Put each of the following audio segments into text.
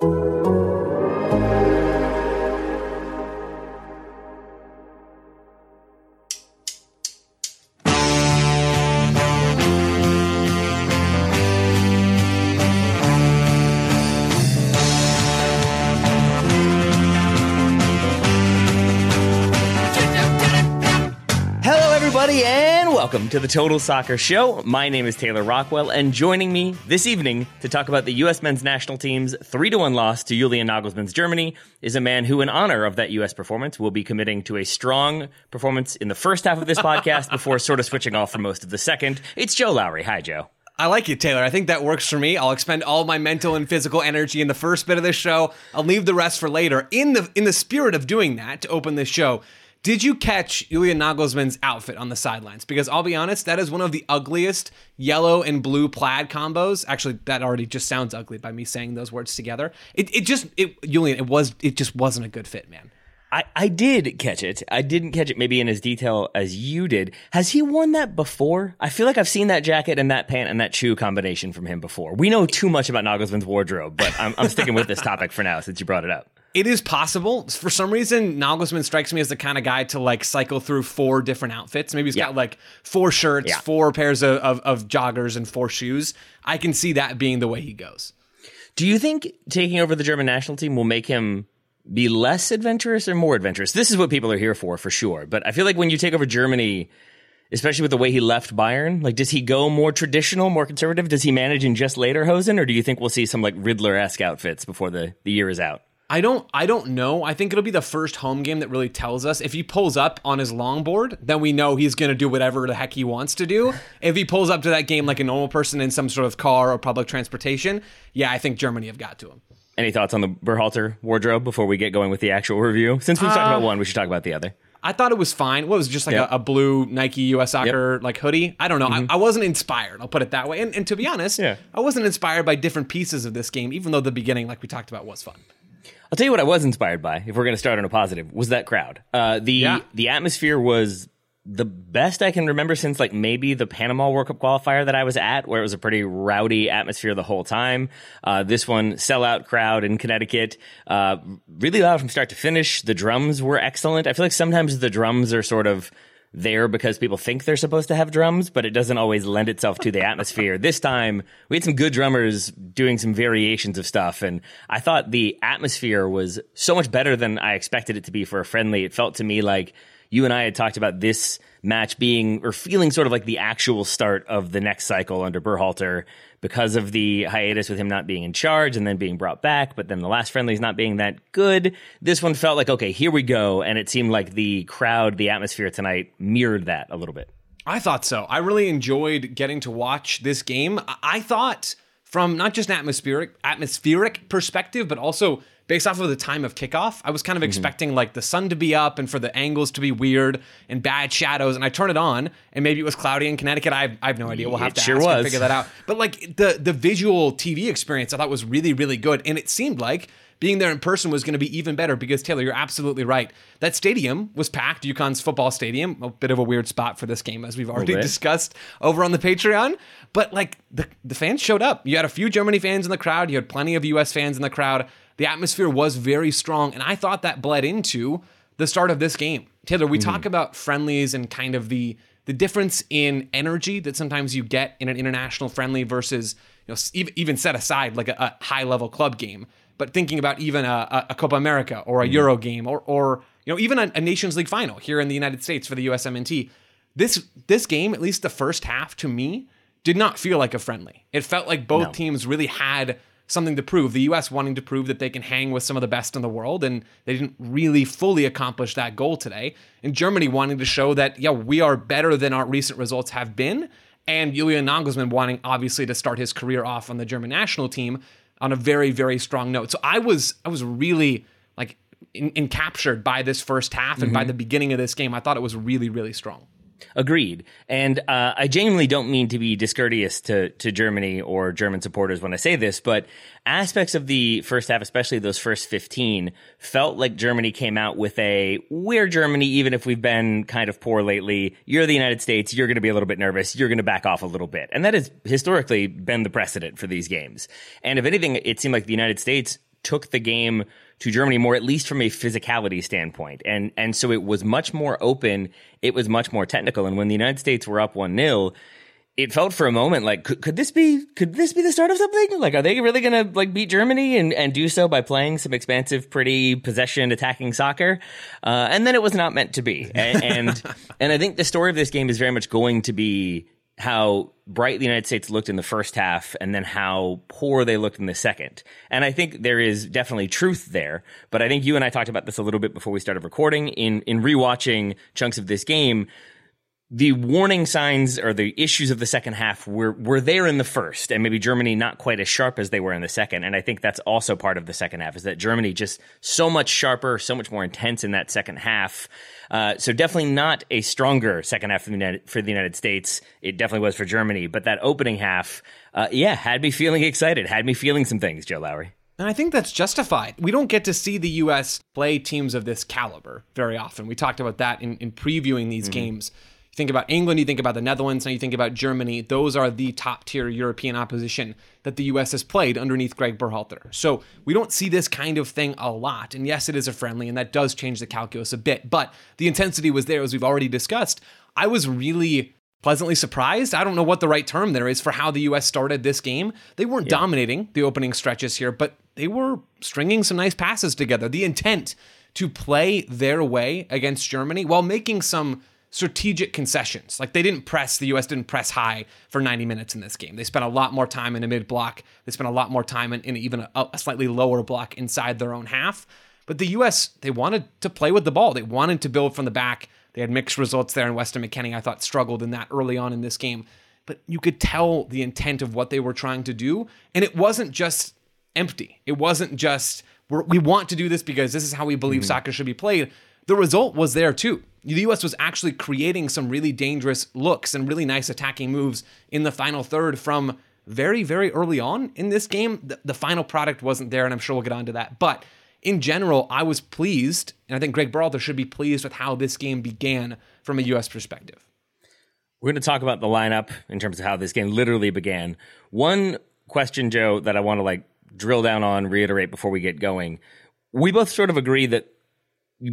Hello, to the Total Soccer Show. My name is Taylor Rockwell, and joining me this evening to talk about the U.S. men's national team's 3 to 1 loss to Julian Nagelsmann's Germany is a man who, in honor of that U.S. performance, will be committing to a strong performance in the first half of this podcast before sort of switching off for most of the second. It's Joe Lowry. Hi, Joe. I like it, Taylor. I think that works for me. I'll expend all my mental and physical energy in the first bit of this show. I'll leave the rest for later. In the in the spirit of doing that, to open this show, did you catch Julian Nagelsmann's outfit on the sidelines? Because I'll be honest, that is one of the ugliest yellow and blue plaid combos. Actually, that already just sounds ugly by me saying those words together. It, it just it Julian, it was it just wasn't a good fit, man. I, I did catch it. I didn't catch it maybe in as detail as you did. Has he worn that before? I feel like I've seen that jacket and that pant and that shoe combination from him before. We know too much about Nagelsmann's wardrobe, but I'm, I'm sticking with this topic for now since you brought it up. It is possible. For some reason, Nagelsmann strikes me as the kind of guy to like cycle through four different outfits. Maybe he's Yeah. got like four shirts, Yeah. four pairs of, of, of joggers, and four shoes. I can see that being the way he goes. Do you think taking over the German national team will make him be less adventurous or more adventurous? This is what people are here for, for sure. But I feel like when you take over Germany, especially with the way he left Bayern, like does he go more traditional, more conservative? Does he manage in just lederhosen, or do you think we'll see some like Riddler esque outfits before the, the year is out? I don't I don't know. I think it'll be the first home game that really tells us. If he pulls up on his longboard, then we know he's going to do whatever the heck he wants to do. If he pulls up to that game like a normal person in some sort of car or public transportation, yeah, I think Germany have got to him. Any thoughts on the Berhalter wardrobe before we get going with the actual review? Since we've talked about one, we should talk about the other. I thought it was fine. What was it, just like Yep. Mm-hmm. a, a blue Nike US soccer like hoodie? I don't know. I, I wasn't inspired. I'll put it that way. And, and to be honest, Yeah. I wasn't inspired by different pieces of this game, even though the beginning, like we talked about, was fun. I'll tell you what I was inspired by, if we're going to start on a positive, was that crowd. Uh, the Yeah. the atmosphere was the best I can remember since like maybe the Panama World Cup qualifier that I was at, where it was a pretty rowdy atmosphere the whole time. Uh, this one, sellout crowd in Connecticut, uh, really loud from start to finish. The drums were excellent. I feel like sometimes the drums are sort of there because people think they're supposed to have drums, but it doesn't always lend itself to the atmosphere. This time, we had some good drummers doing some variations of stuff, and I thought the atmosphere was so much better than I expected it to be for a friendly. It felt to me like you and I had talked about this match being or feeling sort of like the actual start of the next cycle under Berhalter because of the hiatus with him not being in charge and then being brought back, but then the last friendlies not being that good. This one felt like, okay, here we go. And it seemed like the crowd, the atmosphere tonight mirrored that a little bit. I thought so. I really enjoyed getting to watch this game. I- thought from not just an atmospheric atmospheric perspective, but also based off of the time of kickoff, I was kind of mm-hmm. expecting like the sun to be up and for the angles to be weird and bad shadows. And I turn it on, and maybe it was cloudy in Connecticut. I have, I have no idea. We'll have It to sure ask was. and figure that out. But like the the visual TV experience, I thought was really really good, and it seemed like being there in person was going to be even better because Taylor, you're absolutely right. That stadium was packed. UConn's football stadium, a bit of a weird spot for this game, as we've already discussed over on the Patreon. But like the the fans showed up. You had a few Germany fans in the crowd. You had plenty of U.S. fans in the crowd. The atmosphere was very strong, and I thought that bled into the start of this game. Taylor, we talk mm. about friendlies and kind of the the difference in energy that sometimes you get in an international friendly versus you know even, even set aside like a, a high level club game but thinking about even a, a, Copa America or a mm. Euro game or or you know even a, a Nations League final here in the United States for the USMNT this this game at least the first half to me did not feel like a friendly it felt like both No. teams really had something to prove the US wanting to prove that they can hang with some of the best in the world and they didn't really fully accomplish that goal today and Germany wanting to show that yeah we are better than our recent results have been and Julian Nagelsmann wanting obviously to start his career off on the German national team on a very very strong note. So I was I was really like in, encaptured by this first half and by mm-hmm. the beginning of this game. I thought it was really really strong. Agreed. And uh, I genuinely don't mean to be discourteous to, to Germany or German supporters when I say this, but aspects of the first half, especially those first 15, felt like Germany came out with a, we're Germany, even if we've been kind of poor lately. You're the United States. You're going to be a little bit nervous. You're going to back off a little bit. And that has historically been the precedent for these games. And if anything, it seemed like the United States took the game to Germany more, at least from a physicality standpoint. And, and so it was much more open. It was much more technical. And when the United States were up 1 0, it felt for a moment like could, could this be could this be the start of something like are they really gonna like beat germany and, and do so by playing some expansive pretty possession attacking soccer uh, and then it was not meant to be and and, and i think the story of this game is very much going to be how bright the United States looked in the first half and then how poor they looked in the second. And I think there is definitely truth there. But I think you and I talked about this a little bit before we started recording. In in rewatching chunks of this game, the warning signs or the issues of the second half were were there in the first, and maybe Germany not quite as sharp as they were in the second. And I think that's also part of the second half is that Germany just so much sharper, so much more intense in that second half. Uh, so definitely not a stronger second half for the, United, for the United States. It definitely was for Germany, but that opening half, uh, yeah, had me feeling excited, had me feeling some things. Joe Lowry. And I think that's justified. We don't get to see the U.S. play teams of this caliber very often. We talked about that in, in previewing these mm-hmm. games you think about England, you think about the Netherlands, now you think about Germany. Those are the top tier European opposition that the U.S. has played underneath Greg Berhalter. So we don't see this kind of thing a lot. And yes, it is a friendly, and that does change the calculus a bit. But the intensity was there, as we've already discussed. I was really pleasantly surprised. I don't know what the right term there is for how the U.S. started this game. They weren't yeah. dominating the opening stretches here, but they were stringing some nice passes together. The intent to play their way against Germany while making some strategic concessions. Like they didn't press, the US didn't press high for 90 minutes in this game. They spent a lot more time in a mid block. They spent a lot more time in, in even a, a, slightly lower block inside their own half. But the US, they wanted to play with the ball. They wanted to build from the back. They had mixed results there, and Weston McKennie, I thought, struggled in that early on in this game. But you could tell the intent of what they were trying to do. And it wasn't just empty. It wasn't just, we want to do this because this is how we believe mm-hmm. soccer should be played. The result was there too the US was actually creating some really dangerous looks and really nice attacking moves in the final third from very, very early on in this game. The, the final product wasn't there, and I'm sure we'll get onto that. But in general, I was pleased, and I think Greg Berhalter should be pleased with how this game began from a US perspective. We're going to talk about the lineup in terms of how this game literally began. One question, Joe, that I want to like drill down on, reiterate before we get going. We both sort of agree that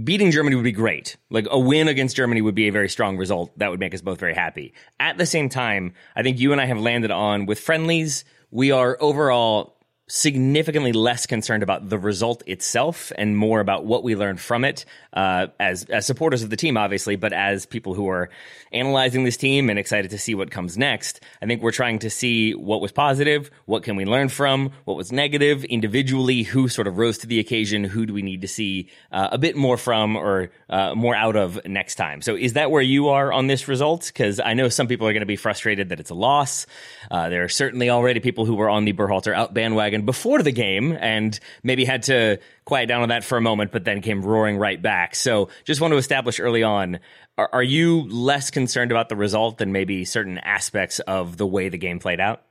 beating Germany would be great. Like a win against Germany would be a very strong result. That would make us both very happy. At the same time, I think you and I have landed on with friendlies, we are overall significantly less concerned about the result itself and more about what we learned from it uh, as as supporters of the team, obviously, but as people who are analyzing this team and excited to see what comes next. I think we're trying to see what was positive, what can we learn from, what was negative individually, who sort of rose to the occasion, who do we need to see uh, a bit more from or uh, more out of next time. So, is that where you are on this result? Because I know some people are going to be frustrated that it's a loss. Uh, there are certainly already people who were on the Berhalter out bandwagon before the game and maybe had to quiet down on that for a moment, but then came roaring right back. So just want to establish early on are, are you less concerned about the result than maybe certain aspects of the way the game played out?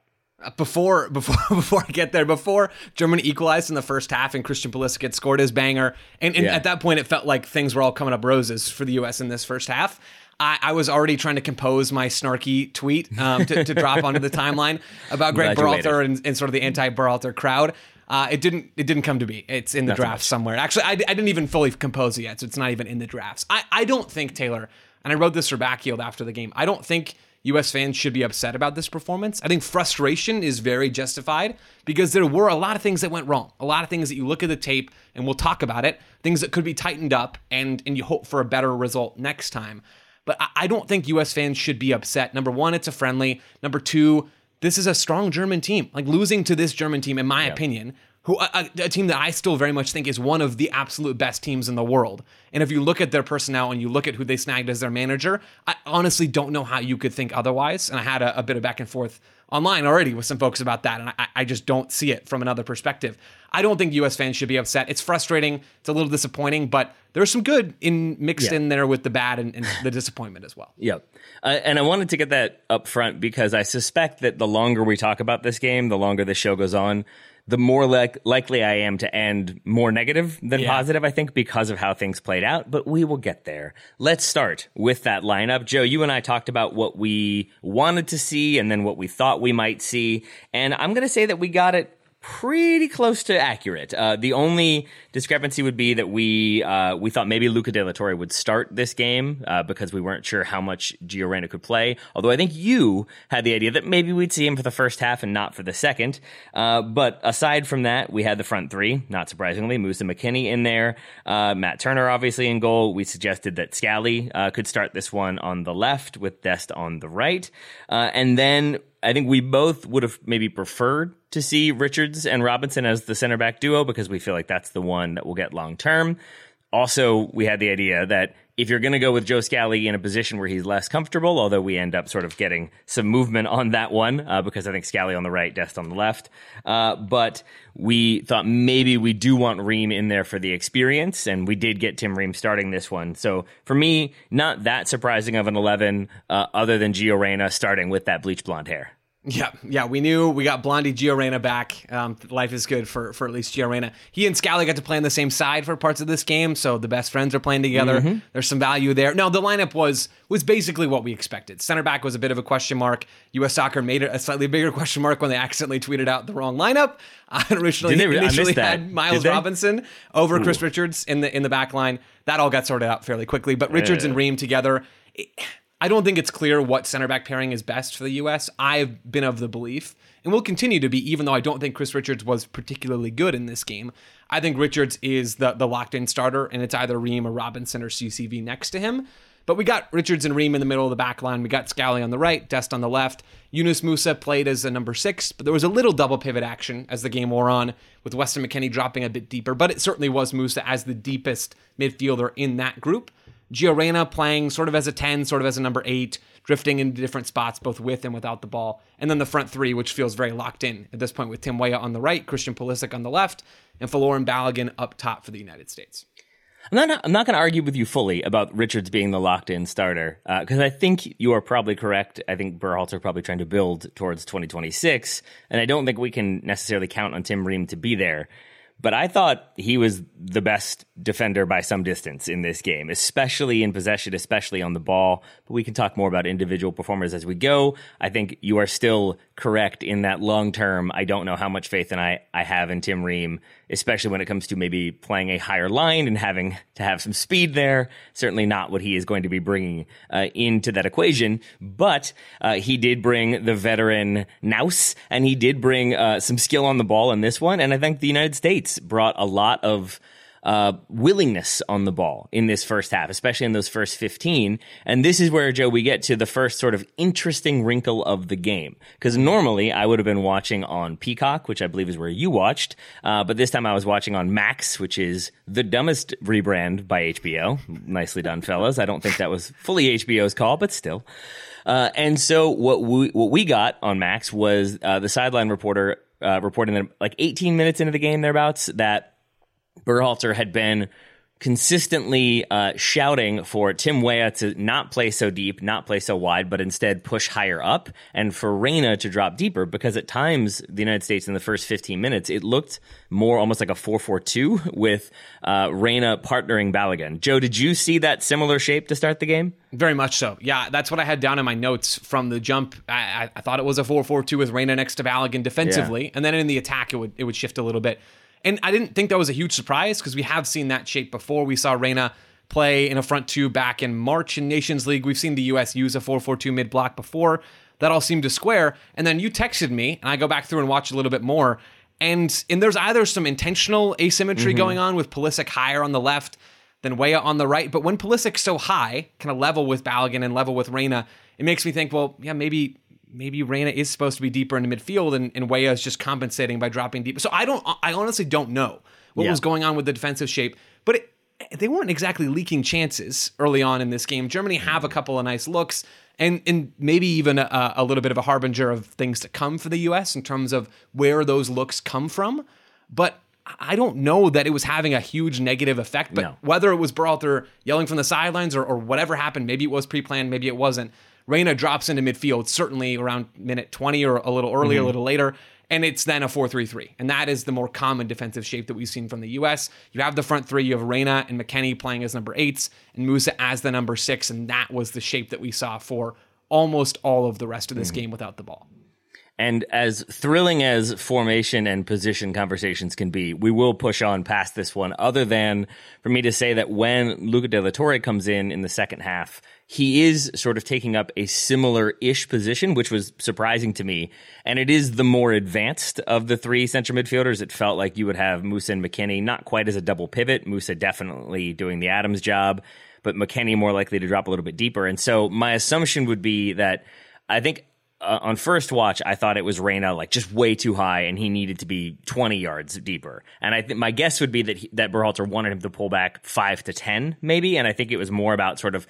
Uh, before before before I get there, before Germany equalized in the first half and Christian Pulisic had scored his banger, and, and yeah. at that point it felt like things were all coming up roses for the U.S. in this first half. I, I, was already trying to compose my snarky tweet um, to, to, drop onto the timeline about Greg Berhalter and, and, sort of the anti-Berhalter crowd. Uh, it didn't. It didn't come to be. It's in the Not draft somewhere. Actually, I, I, didn't even fully compose it yet, so it's not even in the drafts. I, I don't think Taylor. And I wrote this for Backfield after the game. I don't think U.S. fans should be upset about this performance. I think frustration is very justified because there were a lot of things that went wrong. A lot of things that you look at the tape and we'll talk about it. Things that could be tightened up and and you hope for a better result next time. But I don't think US fans should be upset. Number one, it's a friendly. Number two, this is a strong German team. Like losing to this German team, in my opinion, who a, a, team that I still very much think is one of the absolute best teams in the world. And if you look at their personnel and you look at who they snagged as their manager, I honestly don't know how you could think otherwise. And I had a, a bit of back and forth online already with some folks about that, and I, I just don't see it from another perspective. I don't think U.S. fans should be upset. It's frustrating. It's a little disappointing, but there's some good in mixed yeah. in there with the bad and, and the disappointment as well. Yep. Uh, and I wanted to get that up front because I suspect that the longer we talk about this game, the longer the show goes on, the more like, likely I am to end more negative than yeah. positive, I think, because of how things played out. But we will get there. Let's start with that lineup. Joe, you and I talked about what we wanted to see and then what we thought we might see. And I'm going to say that we got it pretty close to accurate. Uh, the only discrepancy would be that we uh, we thought maybe Luca De La Torre would start this game uh, because we weren't sure how much Gio Reyna could play. Although I think you had the idea that maybe we'd see him for the first half and not for the second. Uh, but aside from that, we had the front three. Not surprisingly, Musah McKennie in there, uh, Matt Turner obviously in goal. We suggested that Scally uh, could start this one on the left with Dest on the right, and then I think we both would have maybe preferred to see Richards and Robinson as the center back duo because we feel like that's the one that will get long term. Also, we had the idea that if you're going to go with Joe Scally in a position where he's less comfortable, although we end up sort of getting some movement on that one uh, because I think Scally on the right, Dest on the left. Uh, but we thought maybe we do want Ream in there for the experience, and we did get Tim Ream starting this one. So for me, not that surprising of an 11, uh, other than Gio Reyna starting with that bleach blonde hair. Yeah, yeah, we knew we got Blondie Gio Reyna back. Um, life is good for for at least Gio Reyna. He and Scally got to play on the same side for parts of this game, so the best friends are playing together. Mm-hmm. There's some value there. No, the lineup was was basically what we expected. Center back was a bit of a question mark. U.S. Soccer made it a slightly bigger question mark when they accidentally tweeted out the wrong lineup. Uh, originally, they, initially had Miles Robinson over Ooh. Chris Richards in the in the back line. That all got sorted out fairly quickly. But Richards and Ream together. It, I don't think it's clear what center back pairing is best for the U.S. I've been of the belief, and will continue to be, even though I don't think Chris Richards was particularly good in this game. I think Richards is the the locked in starter, and it's either Ream or Robinson or CCV next to him. But we got Richards and Ream in the middle of the back line. We got Scally on the right, Dest on the left. Yunus Musah played as a number six, but there was a little double pivot action as the game wore on, with Weston McKennie dropping a bit deeper. But it certainly was Musah as the deepest midfielder in that group. Gio Reyna playing sort of as a 10, sort of as a number 8, drifting into different spots both with and without the ball. And then the front three, which feels very locked in at this point with Tim Weah on the right, Christian Pulisic on the left, and Folarin Balogun up top for the United States. I'm not. I'm not going to argue with you fully about Richards being the locked-in starter because uh, I think you are probably correct. I think Berhalter probably trying to build towards 2026, and I don't think we can necessarily count on Tim Ream to be there but I thought he was the best defender by some distance in this game, especially in possession, especially on the ball. But we can talk more about individual performers as we go. I think you are still correct in that long term. I don't know how much faith and I, I have in Tim Ream, especially when it comes to maybe playing a higher line and having to have some speed there. Certainly not what he is going to be bringing uh, into that equation. But uh, he did bring the veteran Nous, and he did bring uh, some skill on the ball in this one. And I think the United States brought a lot of uh, willingness on the ball in this first half, especially in those first 15. And this is where, Joe, we get to the first sort of interesting wrinkle of the game. Because normally I would have been watching on Peacock, which I believe is where you watched. Uh, but this time I was watching on Max, which is the dumbest rebrand by HBO. Nicely done, fellas. I don't think that was fully HBO's call, but still. Uh, and so what we, what we got on Max was uh, the sideline reporter uh, reporting that like 18 minutes into the game thereabouts that Berhalter had been consistently uh, shouting for Tim Weah to not play so deep, not play so wide, but instead push higher up, and for Reyna to drop deeper. Because at times, the United States in the first 15 minutes, it looked more almost like a 4-4-2 with uh, Reyna partnering Balogun. Joe, did you see that similar shape to start the game? Very much so. Yeah, that's what I had down in my notes from the jump. I, I thought it was a 4-4-2 with Reyna next to Balogun defensively, yeah. and then in the attack, it would it would shift a little bit. And I didn't think that was a huge surprise because we have seen that shape before. We saw Reyna play in a front two back in March in Nations League. We've seen the US use a 4-4-2 mid block before. That all seemed to square. And then you texted me, and I go back through and watch a little bit more. And and there's either some intentional asymmetry mm-hmm. going on with Pulisic higher on the left than Weah on the right. But when Pulisic's so high, kind of level with Balogun and level with Reyna, it makes me think, well, yeah, maybe maybe Reyna is supposed to be deeper into midfield and, and Weah is just compensating by dropping deep. So I don't, I honestly don't know what yeah. was going on with the defensive shape, but it, they weren't exactly leaking chances early on in this game. Germany have a couple of nice looks and and maybe even a, a little bit of a harbinger of things to come for the U.S. in terms of where those looks come from. But I don't know that it was having a huge negative effect. But no. whether it was Berhalter yelling from the sidelines or, or whatever happened, maybe it was pre-planned, maybe it wasn't. Reyna drops into midfield, certainly around minute 20 or a little earlier, mm-hmm. a little later. And it's then a 4 3 3. And that is the more common defensive shape that we've seen from the US. You have the front three, you have Reyna and McKennie playing as number eights, and Musah as the number six. And that was the shape that we saw for almost all of the rest of this mm-hmm. game without the ball. And as thrilling as formation and position conversations can be, we will push on past this one, other than for me to say that when Luca De La Torre comes in in the second half, he is sort of taking up a similar ish position, which was surprising to me. And it is the more advanced of the three central midfielders. It felt like you would have Musah and McKennie not quite as a double pivot, Musah definitely doing the Adams job, but McKennie more likely to drop a little bit deeper. And so my assumption would be that I think uh, on first watch, I thought it was Reyna like just way too high, and he needed to be 20 yards deeper. And I think my guess would be that he, that Berhalter wanted him to pull back five to 10, maybe. And I think it was more about sort of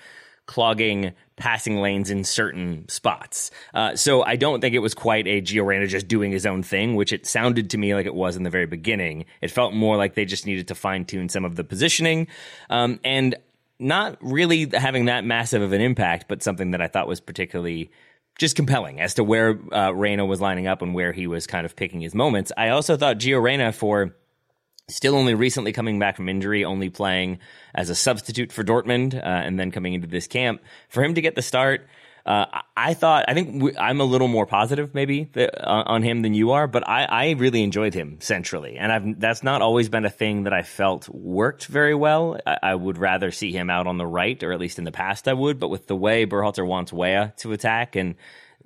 clogging passing lanes in certain spots. Uh, so I don't think it was quite a Gio Reyna just doing his own thing, which it sounded to me like it was in the very beginning. It felt more like they just needed to fine tune some of the positioning. Um, and not really having that massive of an impact, but something that I thought was particularly just compelling as to where uh, Reyna was lining up and where he was kind of picking his moments. I also thought Gio Reyna for still only recently coming back from injury, only playing as a substitute for Dortmund, uh, and then coming into this camp for him to get the start. Uh, I thought I think we, I'm a little more positive maybe on him than you are, but I, I really enjoyed him centrally, and I've that's not always been a thing that I felt worked very well. I, I, would rather see him out on the right, or at least in the past I would. But with the way Berhalter wants Weah to attack, and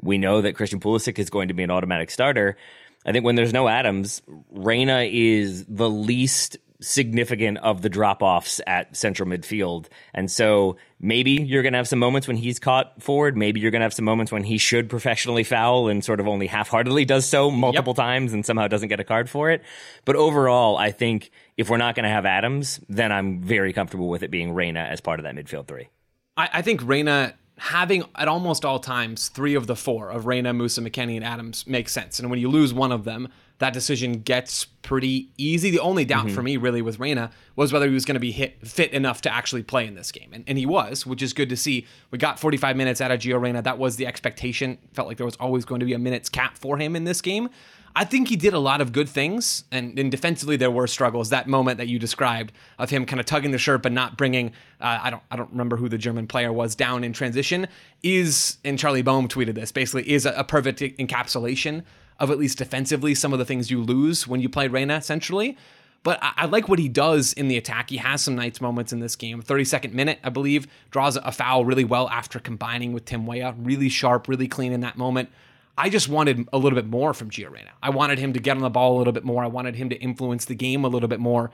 we know that Christian Pulisic is going to be an automatic starter, I think when there's no Adams, Reyna is the least significant of the drop offs at central midfield. And so maybe you're going to have some moments when he's caught forward. Maybe you're going to have some moments when he should professionally foul and sort of only half heartedly does so multiple yep. times and somehow doesn't get a card for it. But overall, I think if we're not going to have Adams, then I'm very comfortable with it being Reyna as part of that midfield three. I, I think Reyna having at almost all times three of the four of Reyna, Musah, McKennie, and Adams makes sense. And when you lose one of them, that decision gets pretty easy. The only doubt mm-hmm. for me really with Reyna was whether he was going to be hit fit enough to actually play in this game. And, and he was, which is good to see. We got 45 minutes out of Gio Reyna. That was the expectation. Felt like there was always going to be a minutes cap for him in this game. I think he did a lot of good things, and, and defensively there were struggles. That moment that you described of him kind of tugging the shirt but not bringing, uh, I don't, I don't remember who the German player was down in transition, is and Charlie Boehm tweeted this basically is a, a perfect encapsulation of at least defensively some of the things you lose when you play Reyna centrally. But I, I, like what he does in the attack. He has some nice moments in this game. 32nd minute, I believe, draws a foul really well after combining with Tim Weah. Really sharp, really clean in that moment. I just wanted a little bit more from Gio Reyna. I wanted him to get on the ball a little bit more. I wanted him to influence the game a little bit more.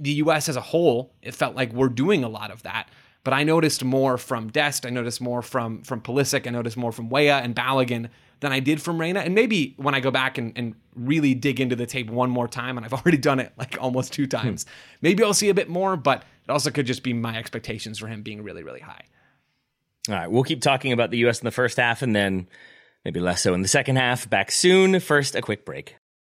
The U.S. as a whole, it felt like we're doing a lot of that. But I noticed more from Dest. I noticed more from from Pulisic. I noticed more from Weah and Balogun than I did from Reyna. And maybe when I go back and, and really dig into the tape one more time, and I've already done it like almost two times, hmm. maybe I'll see a bit more, but it also could just be my expectations for him being really, really high. All right. We'll keep talking about the U.S. in the first half and then maybe less so in the second half. Back soon. First, a quick break.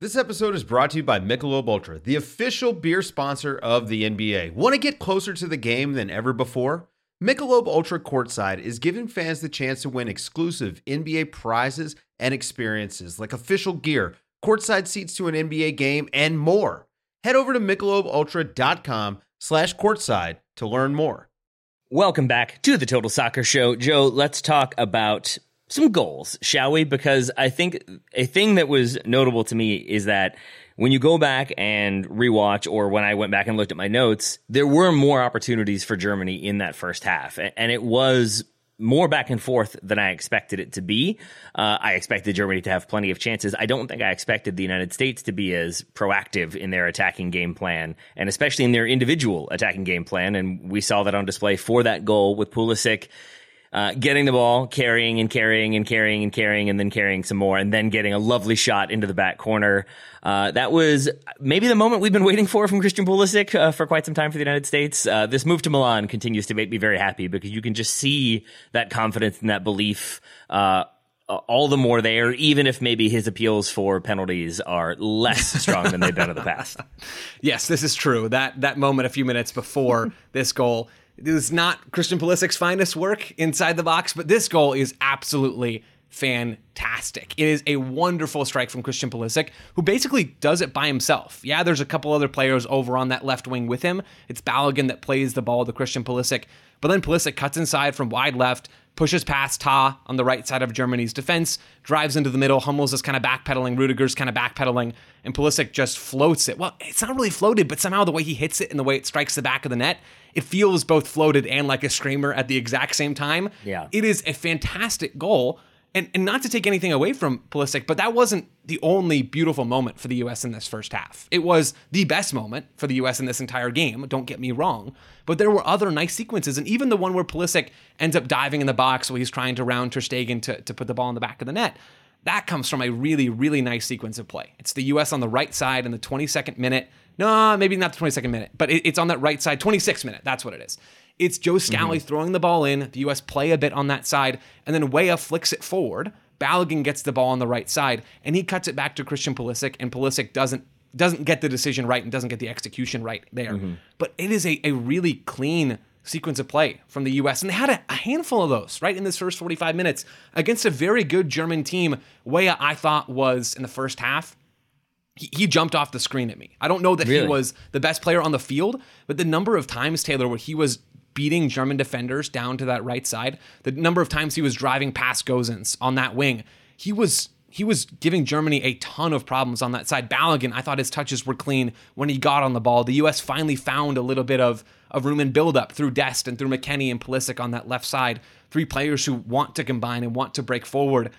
This episode is brought to you by Michelob Ultra, the official beer sponsor of the NBA. Want to get closer to the game than ever before? Michelob Ultra Courtside is giving fans the chance to win exclusive NBA prizes and experiences like official gear, courtside seats to an NBA game, and more. Head over to michelobultra.com slash courtside to learn more. Welcome back to the Total Soccer Show. Joe, let's talk about some goals, shall we? Because I think a thing that was notable to me is that when you go back and rewatch, or when I went back and looked at my notes, there were more opportunities for Germany in that first half. And it was more back and forth than I expected it to be. Uh, I expected Germany to have plenty of chances. I don't think I expected the United States to be as proactive in their attacking game plan, and especially in their individual attacking game plan. And we saw that on display for that goal with Pulisic uh, getting the ball, carrying and carrying and carrying and carrying, and then carrying some more, and then getting a lovely shot into the back corner. Uh, that was maybe the moment we've been waiting for from Christian Pulisic uh, for quite some time for the United States. Uh, this move to Milan continues to make me very happy because you can just see that confidence and that belief uh, all the more there, even if maybe his appeals for penalties are less strong than they've been in the past. Yes, this is true. That that moment a few minutes before this goal it is not Christian Pulisic's finest work inside the box, but this goal is absolutely fantastic. It is a wonderful strike from Christian Pulisic, who basically does it by himself. Yeah, there's a couple other players over on that left wing with him. It's Balogun that plays the ball to Christian Pulisic, but then Pulisic cuts inside from wide left, pushes past Tah on the right side of Germany's defense, drives into the middle. Hummels is kind of backpedaling, Rudiger's kind of backpedaling, and Pulisic just floats it. Well, it's not really floated, but somehow the way he hits it and the way it strikes the back of the net, it feels both floated and like a screamer at the exact same time. Yeah. It is a fantastic goal. And, and not to take anything away from Pulisic, but that wasn't the only beautiful moment for the U.S. in this first half. It was the best moment for the U.S. in this entire game. Don't get me wrong, but there were other nice sequences, and even the one where Pulisic ends up diving in the box while he's trying to round Ter Stegen to, to put the ball in the back of the net. That comes from a really, really nice sequence of play. It's the U.S. on the right side in the 22nd minute. No, maybe not the 22nd minute, but it, it's on that right side, 26th minute. That's what it is. It's Joe Scally mm-hmm. throwing the ball in. The U.S. play a bit on that side, and then Weah flicks it forward. Balogun gets the ball on the right side, and he cuts it back to Christian Pulisic, and Pulisic doesn't doesn't get the decision right and doesn't get the execution right there. Mm-hmm. But it is a, a really clean sequence of play from the U.S. And they had a, a, handful of those right in this first 45 minutes against a very good German team. Weah, I thought, was in the first half. He, he jumped off the screen at me. I don't know that really? he was the best player on the field, but the number of times, Taylor, where he was beating German defenders down to that right side, the number of times he was driving past Gosens on that wing, he was he was giving Germany a ton of problems on that side. Balogun, I thought his touches were clean when he got on the ball. The U.S. finally found a little bit of, of room and build up through Dest and through McKennie and Pulisic on that left side. Three players who want to combine and want to break forward.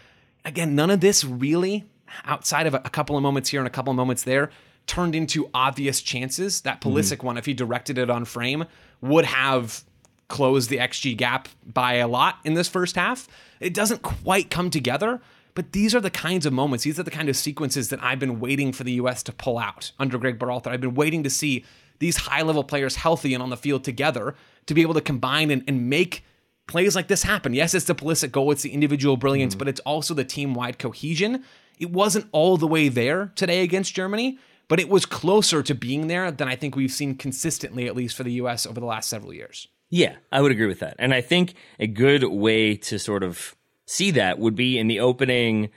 Again, none of this really, outside of a couple of moments here and a couple of moments there, turned into obvious chances. That Pulisic mm-hmm. one, if he directed it on frame, would have closed the XG gap by a lot in this first half. It doesn't quite come together, but these are the kinds of moments, these are the kind of sequences that I've been waiting for the US to pull out under Greg Berhalter. I've been waiting to see these high level players healthy and on the field together to be able to combine and, and make plays like this happen. Yes, it's the Pulisic goal, it's the individual brilliance, mm. but it's also the team wide cohesion. It wasn't all the way there today against Germany, but it was closer to being there than I think we've seen consistently, at least for the US over the last several years. Yeah, I would agree with that. And I think a good way to sort of see that would be in the opening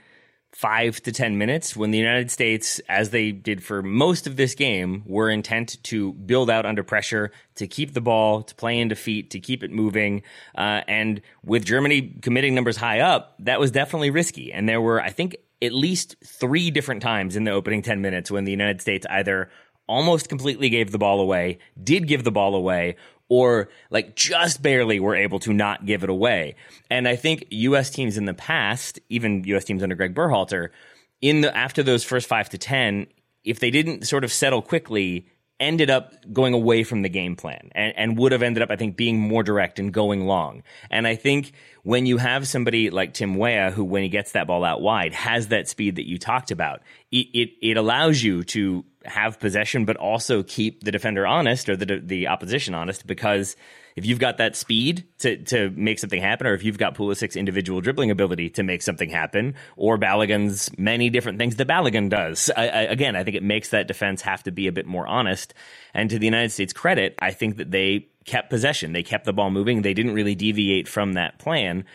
five to 10 minutes when the United States, as they did for most of this game, were intent to build out under pressure, to keep the ball, to play into feet, to keep it moving. Uh, and with Germany committing numbers high up, that was definitely risky. And there were, I think, at least three different times in the opening 10 minutes when the United States either almost completely gave the ball away, did give the ball away, or like just barely were able to not give it away. And I think U.S. teams in the past, even U.S. teams under Greg Berhalter, in the after those first five to ten, if they didn't sort of settle quickly, ended up going away from the game plan and, and would have ended up, I think, being more direct and going long. And I think when you have somebody like Tim Weah, who when he gets that ball out wide has that speed that you talked about, it, it, it allows you to have possession, but also keep the defender honest or the, the opposition honest because if you've got that speed to, to make something happen, or if you've got Pulisic's individual dribbling ability to make something happen, or Balogun's many different things that Balogun does, I, I, again, I think it makes that defense have to be a bit more honest. And to the United States' credit, I think that they kept possession. They kept the ball moving. They didn't really deviate from that plan.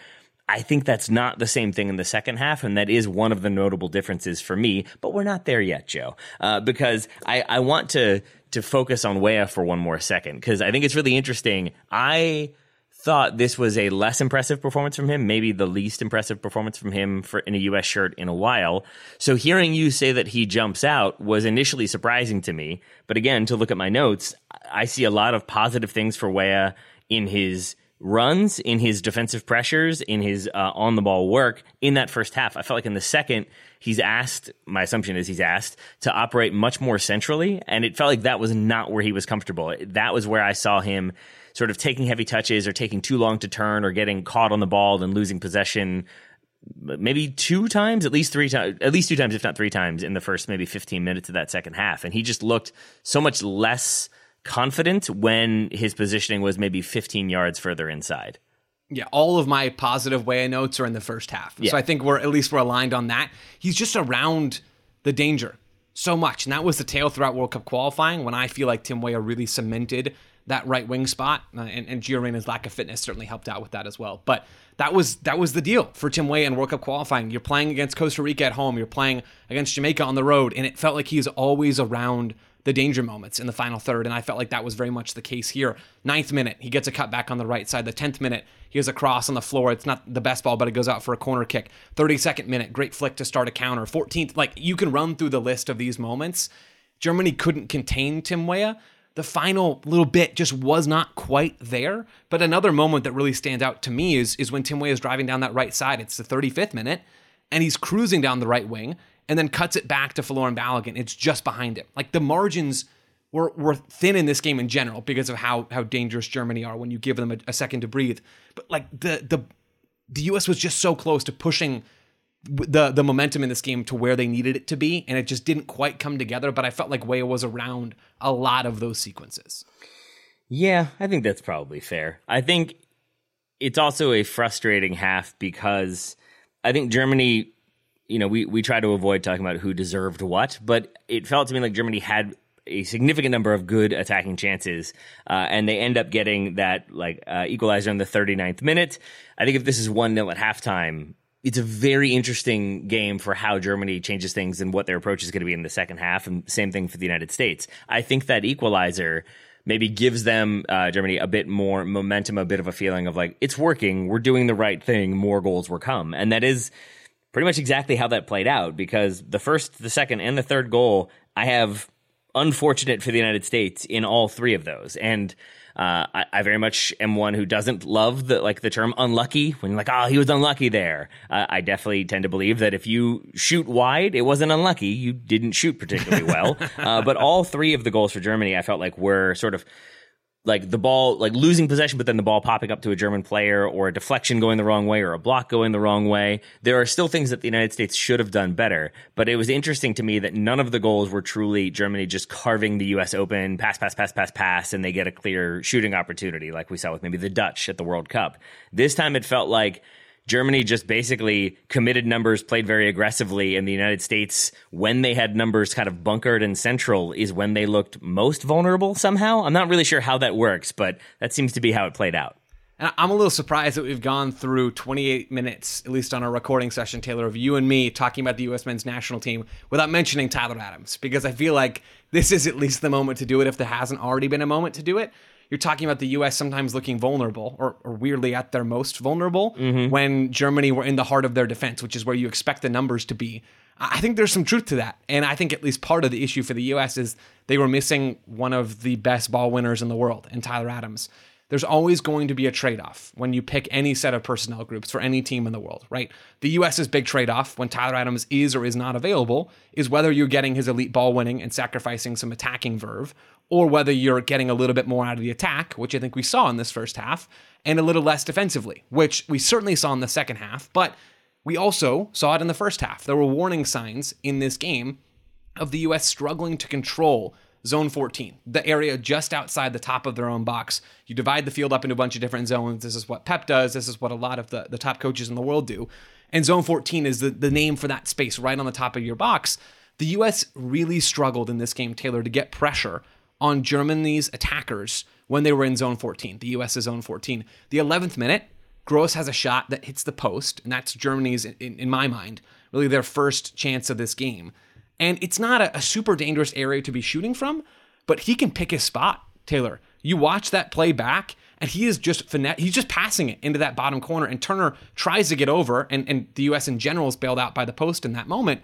I think that's not the same thing in the second half, and that is one of the notable differences for me. But we're not there yet, Joe, uh, because I, I want to to focus on Weah for one more second because I think it's really interesting. I thought this was a less impressive performance from him, maybe the least impressive performance from him for in a U.S. shirt in a while. So hearing you say that he jumps out was initially surprising to me. But again, to look at my notes, I see a lot of positive things for Weah in his runs, in his defensive pressures, in his uh, on the ball work in that first half. I felt like in the second, he's asked, my assumption is he's asked to operate much more centrally. And it felt like that was not where he was comfortable. That was where I saw him sort of taking heavy touches or taking too long to turn or getting caught on the ball and losing possession maybe two times, at least three times, at least two times, if not three times in the first maybe 15 minutes of that second half. And he just looked so much less confident when his positioning was maybe 15 yards further inside. Yeah, all of my positive Weah notes are in the first half. Yeah. So I think we're at least we're aligned on that. He's just around the danger so much. And that was the tale throughout World Cup qualifying when I feel like Tim Weah really cemented that right wing spot. Uh, and, and Gio Reyna's lack of fitness certainly helped out with that as well. But that was that was the deal for Tim Weah in World Cup qualifying. You're playing against Costa Rica at home, you're playing against Jamaica on the road, and it felt like he's always around the danger moments in the final third. And I felt like that was very much the case here. Ninth minute, he gets a cut back on the right side. The 10th minute, he has a cross on the floor. It's not the best ball, but it goes out for a corner kick. 32nd minute, great flick to start a counter. 14th, like you can run through the list of these moments. Germany couldn't contain Tim Weah. The final little bit just was not quite there. But another moment that really stands out to me is, is when Tim Weah is driving down that right side. It's the 35th minute, and he's cruising down the right wing and then cuts it back to Folarin Balogun. It's just behind it. Like the margins were, were thin in this game in general because of how how dangerous Germany are when you give them a, a second to breathe. But like the the the U.S. was just so close to pushing the the momentum in this game to where they needed it to be, and it just didn't quite come together. But I felt like Weah was around a lot of those sequences. Yeah, I think that's probably fair. I think it's also a frustrating half because I think Germany you know, we, we try to avoid talking about who deserved what, but it felt to me like Germany had a significant number of good attacking chances, uh, and they end up getting that like uh, equalizer in the 39th minute. I think if this is one 0 at halftime, it's a very interesting game for how Germany changes things and what their approach is going to be in the second half, and same thing for the United States. I think that equalizer maybe gives them uh, Germany a bit more momentum, a bit of a feeling of like it's working, we're doing the right thing, more goals will come, and that is pretty much exactly how that played out because the first, the second, and the third goal, I have unfortunate for the United States in all three of those. And uh, I, I, very much am one who doesn't love the like the term unlucky when you're like, oh, he was unlucky there. Uh, I definitely tend to believe that if you shoot wide, it wasn't unlucky. You didn't shoot particularly well. uh, but all three of the goals for Germany, I felt like were sort of like the ball like losing possession but then the ball popping up to a german player or a deflection going the wrong way or a block going the wrong way. There are still things that the united states should have done better but it was interesting to me that none of the goals were truly germany just carving the us open pass pass pass pass pass and they get a clear shooting opportunity like we saw with maybe the dutch at the world cup. This time it felt like Germany just basically committed numbers, played very aggressively, and the United States, when they had numbers kind of bunkered and central, is when they looked most vulnerable somehow. I'm not really sure how that works, but that seems to be how it played out. And I'm a little surprised that we've gone through 28 minutes, at least on our recording session, Taylor, of you and me talking about the U.S. men's national team without mentioning Tyler Adams, because I feel like this is at least the moment to do it if there hasn't already been a moment to do it you're talking about the US sometimes looking vulnerable or, or weirdly at their most vulnerable mm-hmm. when Germany were in the heart of their defense, which is where you expect the numbers to be. I I think there's some truth to that. And I think at least part of the issue for the US is they were missing one of the best ball winners in the world in Tyler Adams. There's always going to be a trade off when you pick any set of personnel groups for any team in the world, right? The US's big trade off when Tyler Adams is or is not available is whether you're getting his elite ball winning and sacrificing some attacking verve, or whether you're getting a little bit more out of the attack, which I think we saw in this first half, and a little less defensively, which we certainly saw in the second half. But we also saw it in the first half. There were warning signs in this game of the US struggling to control zone 14, the area just outside the top of their own box. You divide the field up into a bunch of different zones. This is what Pep does. This is what a lot of the, the top coaches in the world do. And zone 14 is the, the name for that space right on the top of your box. The US really struggled in this game, Taylor, to get pressure on Germany's attackers when they were in zone 14, the US's zone 14. The 11th minute, Gross has a shot that hits the post, and that's Germany's, in, in my mind, really their first chance of this game. And it's not a, a super dangerous area to be shooting from, but he can pick his spot, Taylor. You watch that play back, and he is just finesse, he's just passing it into that bottom corner, and Turner tries to get over, and, and the US in general is bailed out by the post in that moment.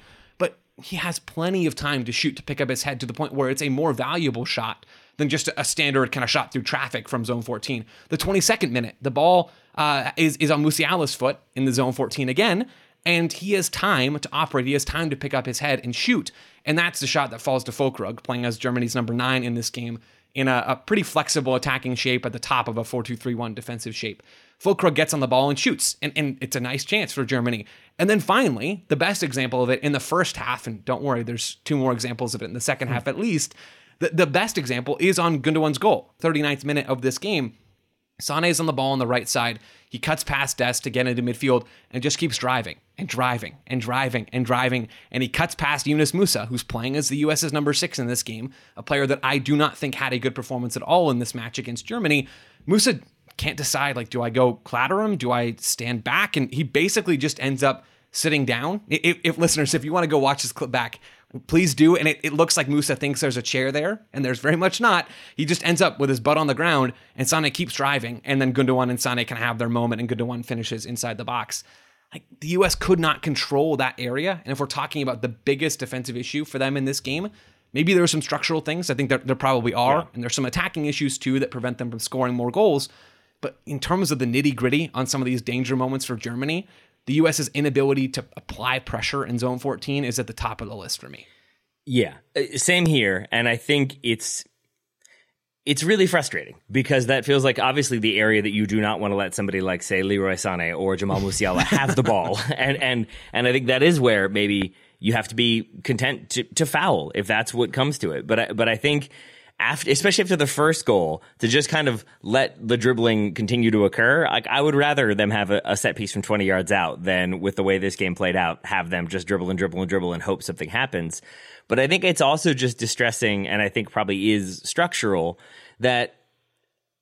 He has plenty of time to shoot to pick up his head to the point where it's a more valuable shot than just a standard kind of shot through traffic from zone 14. The 22nd minute, the ball uh, is, is on Musiala's foot in the zone 14 again, and he has time to operate. He has time to pick up his head and shoot. And that's the shot that falls to Füllkrug, playing as Germany's number nine in this game in a, a pretty flexible attacking shape at the top of a 4 2 3 1 defensive shape. Füllkrug gets on the ball and shoots, and, and it's a nice chance for Germany. And then finally, the best example of it in the first half, and don't worry, there's two more examples of it in the second half at least. The, the best example is on Gundogan's goal, 39th minute of this game. Sane is on the ball on the right side. He cuts past Dest to get into midfield and just keeps driving and driving and driving and driving. And he cuts past Yunus Musah, who's playing as the US's number six in this game, a player that I do not think had a good performance at all in this match against Germany. Musah can't decide, like, do I go clatter him? Do I stand back? And he basically just ends up sitting down. If, if listeners, if you want to go watch this clip back, please do. And it, it looks like Musah thinks there's a chair there, and there's very much not. He just ends up with his butt on the ground, and Sane keeps driving, and then Gundogan and Sane can have their moment, and Gundogan finishes inside the box. Like the U.S. could not control that area, and if we're talking about the biggest defensive issue for them in this game, maybe there are some structural things. I think there, there probably are, yeah. and there's some attacking issues too that prevent them from scoring more goals. But in terms of the nitty gritty on some of these danger moments for Germany, the US's inability to apply pressure in zone 14 is at the top of the list for me. Yeah, uh, same here. And I think it's it's really frustrating because that feels like obviously the area that you do not want to let somebody like say Leroy Sané or Jamal Musiala have the ball. And and and I think that is where maybe you have to be content to, to foul if that's what comes to it. But I, but I think after, especially after the first goal, to just kind of let the dribbling continue to occur. Like I would rather them have a, a, set piece from 20 yards out than with the way this game played out, have them just dribble and dribble and dribble and hope something happens. But I think it's also just distressing, and I think probably is structural that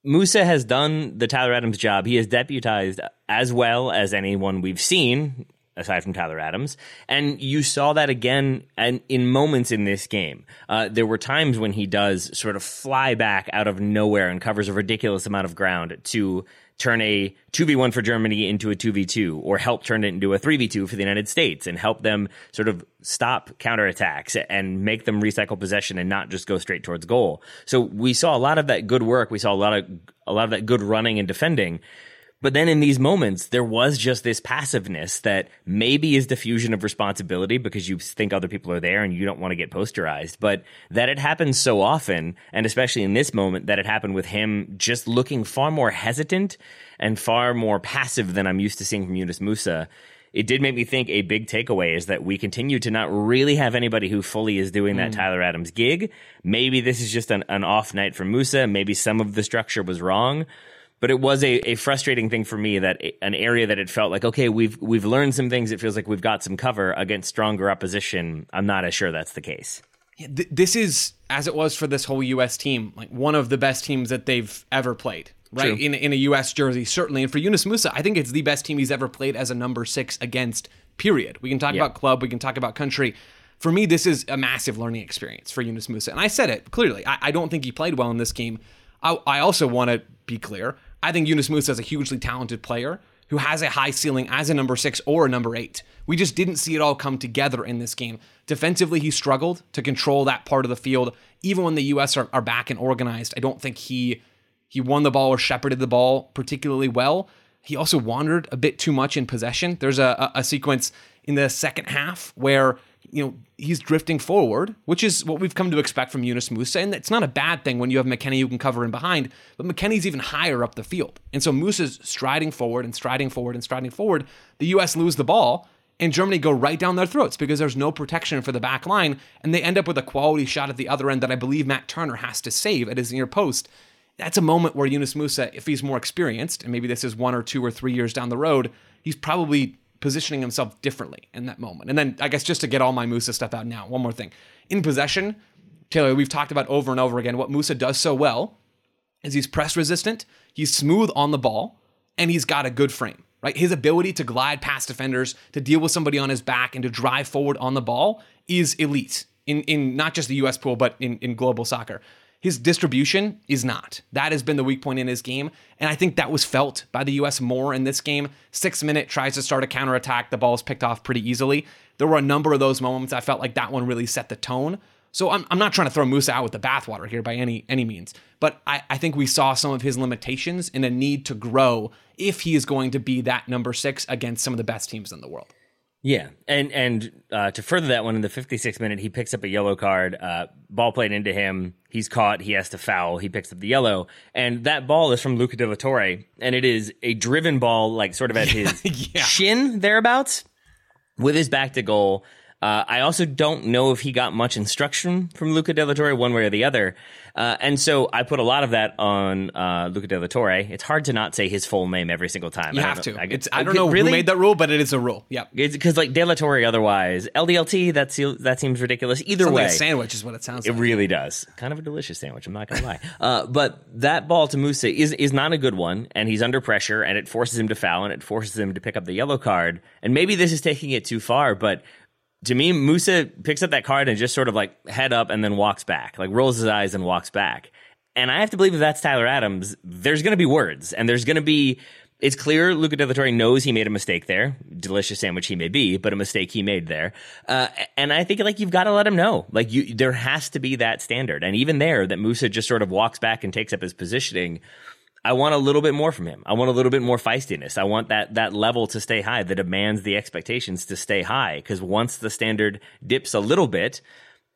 Musah has done the Tyler Adams job. He has deputized as well as anyone we've seen aside from Tyler Adams. And you saw that again and in moments in this game. Uh, there were times when he does sort of fly back out of nowhere and covers a ridiculous amount of ground to turn a 2v1 for Germany into a 2v2 or help turn it into a 3v2 for the United States and help them sort of stop counterattacks and make them recycle possession and not just go straight towards goal. So we saw a lot of that good work. We saw a lot of a lot of that good running and defending. But then in these moments, there was just this passiveness that maybe is diffusion of responsibility because you think other people are there and you don't want to get posterized. But that it happens so often, and especially in this moment, that it happened with him just looking far more hesitant and far more passive than I'm used to seeing from Yunus Musah. It did make me think a big takeaway is that we continue to not really have anybody who fully is doing that mm. Tyler Adams gig. Maybe this is just an, an off night for Musah. Maybe some of the structure was wrong but it was a, a frustrating thing for me that an area that it felt like okay we've we've learned some things. It feels like we've got some cover against stronger opposition. I'm not as sure that's the case. Yeah, th- this is as it was for this whole us team like one of the best teams that they've ever played right? In, in a us jersey certainly. And for yunus musah i think it's the best team he's ever played as a number six against period. We can talk about club we can talk about country. For me this is a massive learning experience for yunus musah. And i said it clearly I, I don't think he played well in this game. I, I also want to be clear. I think Yunus Musah is a hugely talented player who has a high ceiling as a number six or a number eight. We just didn't see it all come together in this game. Defensively, he struggled to control that part of the field. Even when the U.S. are, are back and organized, I don't think he he won the ball or shepherded the ball particularly well. He also wandered a bit too much in possession. There's a, a, a sequence in the second half where you know he's drifting forward, which is what we've come to expect from Yunus Musah. and it's not a bad thing when you have McKennie who can cover in behind. But McKennie's even higher up the field, and so Musah's striding forward and striding forward and striding forward. The U.S. lose the ball, and Germany go right down their throats because there's no protection for the back line, and they end up with a quality shot at the other end that I believe Matt Turner has to save at his near post. That's a moment where Yunus Musah, if he's more experienced, and maybe this is one or two or three years down the road, he's probably positioning himself differently in that moment. And then I guess just to get all my Musah stuff out now, one more thing. In possession, Taylor, we've talked about over and over again what Musah does so well is he's press resistant, he's smooth on the ball, and he's got a good frame. Right? His ability to glide past defenders, to deal with somebody on his back, and to drive forward on the ball is elite in, in not just the US pool, but in, in global soccer. His distribution is not. That has been the weak point in his game. And I think that was felt by the US more in this game. Six minute tries to start a counterattack. The ball is picked off pretty easily. There were a number of those moments I felt like that one really set the tone. So I'm, I'm not trying to throw Musah out with the bathwater here by any any means, but I, I think we saw some of his limitations and a need to grow if he is going to be that number six against some of the best teams in the world. Yeah, and and uh, to further that one, in the 56th minute, he picks up a yellow card. Uh, ball played into him. He's caught. He has to foul. He picks up the yellow, and that ball is from Luca De La Torre, and it is a driven ball, like sort of at his Yeah. shin thereabouts, with his back to goal. Uh, I also don't know if he got much instruction from Luca De La Torre one way or the other. Uh, and so I put a lot of that on uh, Luca De La Torre. It's hard to not say his full name every single time. You I have to. I, it's, I don't know who made that rule, but it is a rule. Yeah. because like De La Torre otherwise LDLT that se- that seems ridiculous either way. like a sandwich is what it sounds It like. really does. Kind of a delicious sandwich. I'm not gonna lie. Uh, but that ball to Musah is is not a good one, and he's under pressure, and it forces him to foul, and it forces him to pick up the yellow card. And maybe this is taking it too far, but to me, Musah picks up that card and just sort of like head up and then walks back, like rolls his eyes and walks back. And I have to believe if that's Tyler Adams, there's going to be words, and there's going to be. It's clear Luca De La Torre knows he made a mistake there. Delicious sandwich he may be, but a mistake he made there. Uh, and I think like you've got to let him know, like you, there has to be that standard. And even there, that Musah just sort of walks back and takes up his positioning. I want a little bit more from him. I want a little bit more feistiness. I want that that level to stay high, that demands the expectations to stay high. Because once the standard dips a little bit,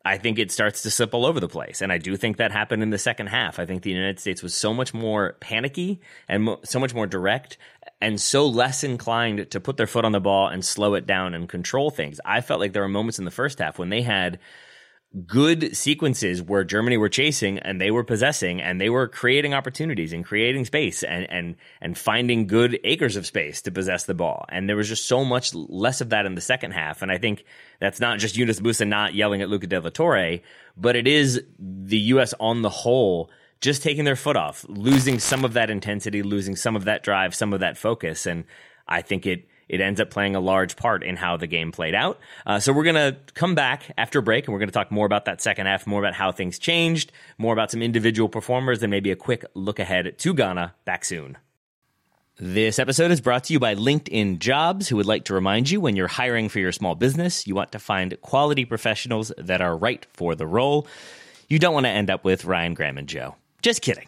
I think it starts to slip all over the place. And I do think that happened in the second half. I think the United States was so much more panicky and mo- so much more direct and so less inclined to put their foot on the ball and slow it down and control things. I felt like there were moments in the first half when they had good sequences where Germany were chasing and they were possessing and they were creating opportunities and creating space and and and finding good acres of space to possess the ball. And there was just so much less of that in the second half. And I think that's not just Yunus Musah not yelling at Luca De La Torre, but it is the US on the whole just taking their foot off, losing some of that intensity, losing some of that drive, some of that focus. And I think it it ends up playing a large part in how the game played out. Uh, so we're going to come back after a break and we're going to talk more about that second half, more about how things changed, more about some individual performers, and maybe a quick look ahead to Ghana back soon. This episode is brought to you by LinkedIn Jobs, who would like to remind you when you're hiring for your small business, you want to find quality professionals that are right for the role. You don't want to end up with Ryan Graham and Joe. Just kidding.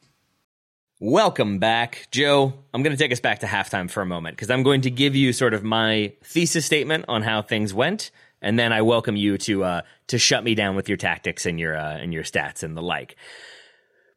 Welcome back, Joe. I'm going to take us back to halftime for a moment because I'm going to give you sort of my thesis statement on how things went, and then I welcome you to uh, to shut me down with your tactics and your uh, and your stats and the like.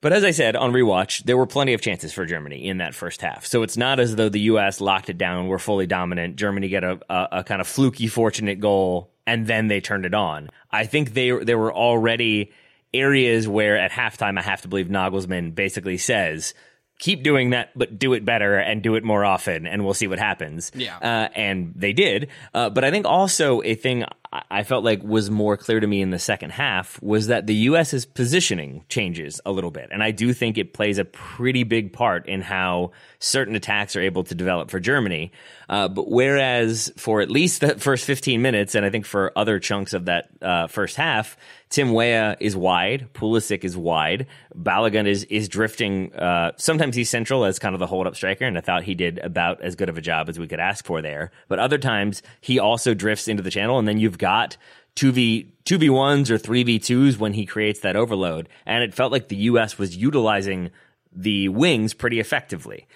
But as I said on rewatch, there were plenty of chances for Germany in that first half. So it's not as though the U.S. locked it down, were fully dominant. Germany get a, a, a kind of fluky, fortunate goal, and then they turned it on. I think they there were already areas where at halftime, I have to believe Nagelsmann basically says keep doing that, but do it better and do it more often, and we'll see what happens. Yeah. Uh, and they did. Uh, but I think also a thing I felt like was more clear to me in the second half was that the U.S.'s positioning changes a little bit. And I do think it plays a pretty big part in how certain attacks are able to develop for Germany. Uh, but whereas for at least the first 15 minutes, and I think for other chunks of that uh, first half, Tim Weah is wide, Pulisic is wide, Balogun is is drifting. Uh, sometimes he's central as kind of the hold up striker, and I thought he did about as good of a job as we could ask for there. But other times he also drifts into the channel, and then you've got two v two v ones or three v twos when he creates that overload, and it felt like the U.S. was utilizing the wings pretty effectively.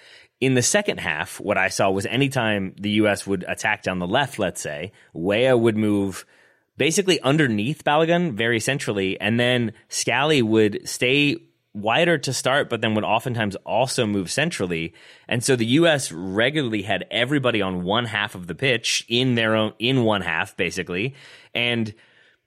In the second half, what I saw was anytime the U.S. would attack down the left, let's say, Weah would move basically underneath Balogun very centrally, and then Scally would stay wider to start, but then would oftentimes also move centrally. And so the U.S. regularly had everybody on one half of the pitch in their own, in one half, basically. And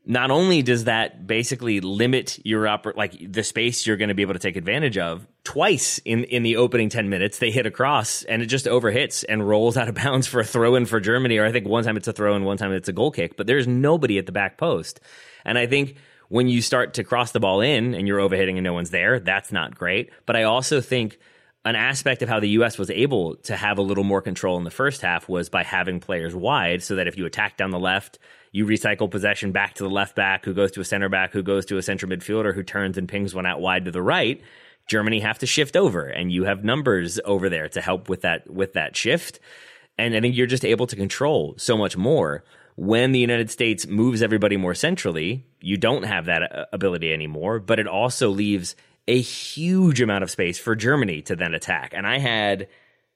not only does that basically limit your upper, like the space you're going to be able to take advantage of twice in, in the opening 10 minutes, they hit across and it just overhits and rolls out of bounds for a throw in for Germany. Or I think one time it's a throw in, one time it's a goal kick, but there's nobody at the back post. And I think when you start to cross the ball in and you're overhitting and no one's there, that's not great. But I also think an aspect of how the U.S. was able to have a little more control in the first half was by having players wide so that if you attack down the left, you recycle possession back to the left back who goes to a center back who goes to a central midfielder who turns and pings one out wide to the right. Germany have to shift over and you have numbers over there to help with that with that shift. And I think you're just able to control so much more. When the United States moves everybody more centrally, you don't have that uh, ability anymore, but it also leaves a huge amount of space for Germany to then attack. And I had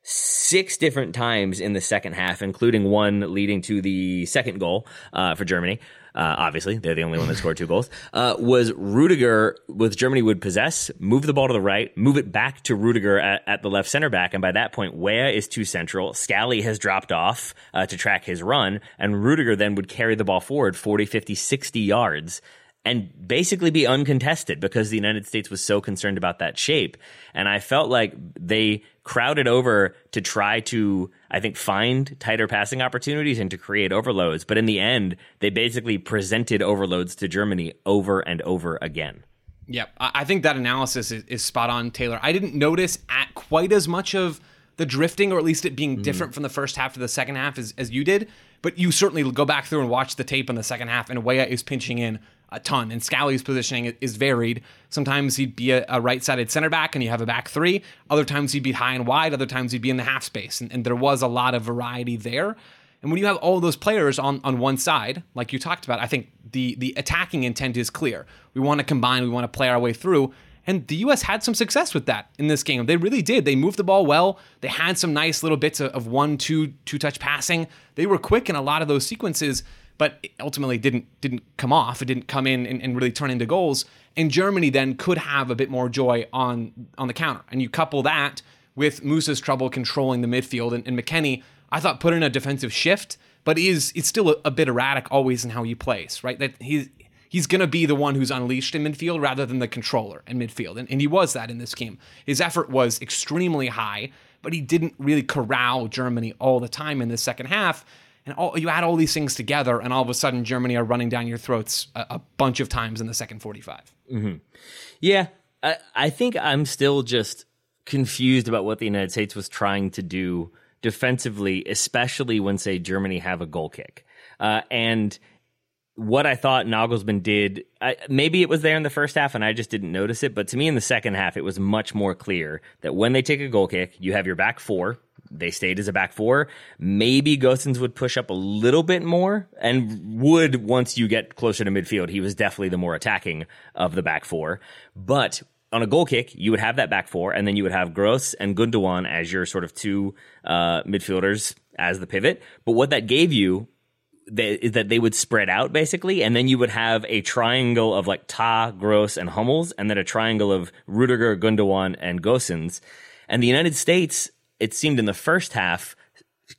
six different times in the second half, including one leading to the second goal uh, for Germany. Uh, obviously, they're the only one that scored two goals. Uh, was Rudiger with Germany would possess, move the ball to the right, move it back to Rudiger at, at the left center back, and by that point, Weah is too central. Scally has dropped off uh, to track his run, and Rudiger then would carry the ball forward 40, 50, 60 yards and basically be uncontested because the United States was so concerned about that shape. And I felt like they crowded over to try to, I think, find tighter passing opportunities and to create overloads. But in the end, they basically presented overloads to Germany over and over again. Yep. I think that analysis is, is spot on, Taylor. I didn't notice at quite as much of the drifting, or at least it being mm. different from the first half to the second half as, as you did. But you certainly go back through and watch the tape in the second half, and Weah is pinching in a ton. And Scally's positioning is varied. Sometimes he'd be a, a right sided center back and you have a back three. Other times he'd be high and wide. Other times he'd be in the half space. And, and there was a lot of variety there. And when you have all those players on, on one side, like you talked about, I think the, the attacking intent is clear. We want to combine, we want to play our way through. And the U.S. had some success with that in this game. They really did. They moved the ball well. They had some nice little bits of, of one, two, two touch passing. They were quick in a lot of those sequences but ultimately didn't didn't come off. It didn't come in and, and, really turn into goals. And Germany then could have a bit more joy on on the counter. And you couple that with Musah's trouble controlling the midfield and, and McKennie, I thought put in a defensive shift, but is it's still a, a bit erratic always in how he plays, right? That he's he's going to be the one who's unleashed in midfield rather than the controller in midfield. And, and he was that in this game. His effort was extremely high, but he didn't really corral Germany all the time in the second half and all, you add all these things together, and all of a sudden Germany are running down your throats a, a bunch of times in the second 45. Mm-hmm. Yeah, I, I think I'm still just confused about what the United States was trying to do defensively, especially when, say, Germany have a goal kick. Uh, and what I thought Nagelsmann did, I, maybe it was there in the first half and I just didn't notice it, but to me in the second half, it was much more clear that when they take a goal kick, you have your back four. They stayed as a back four. Maybe Gosens would push up a little bit more and would once you get closer to midfield. He was definitely the more attacking of the back four. But on a goal kick, you would have that back four, and then you would have Gross and Gundogan as your sort of two uh, midfielders as the pivot. But what that gave you is that they would spread out basically, and then you would have a triangle of like Tah, Gross, and Hummels, and then a triangle of Rudiger, Gundogan, and Gosens. And the United States, it seemed in the first half,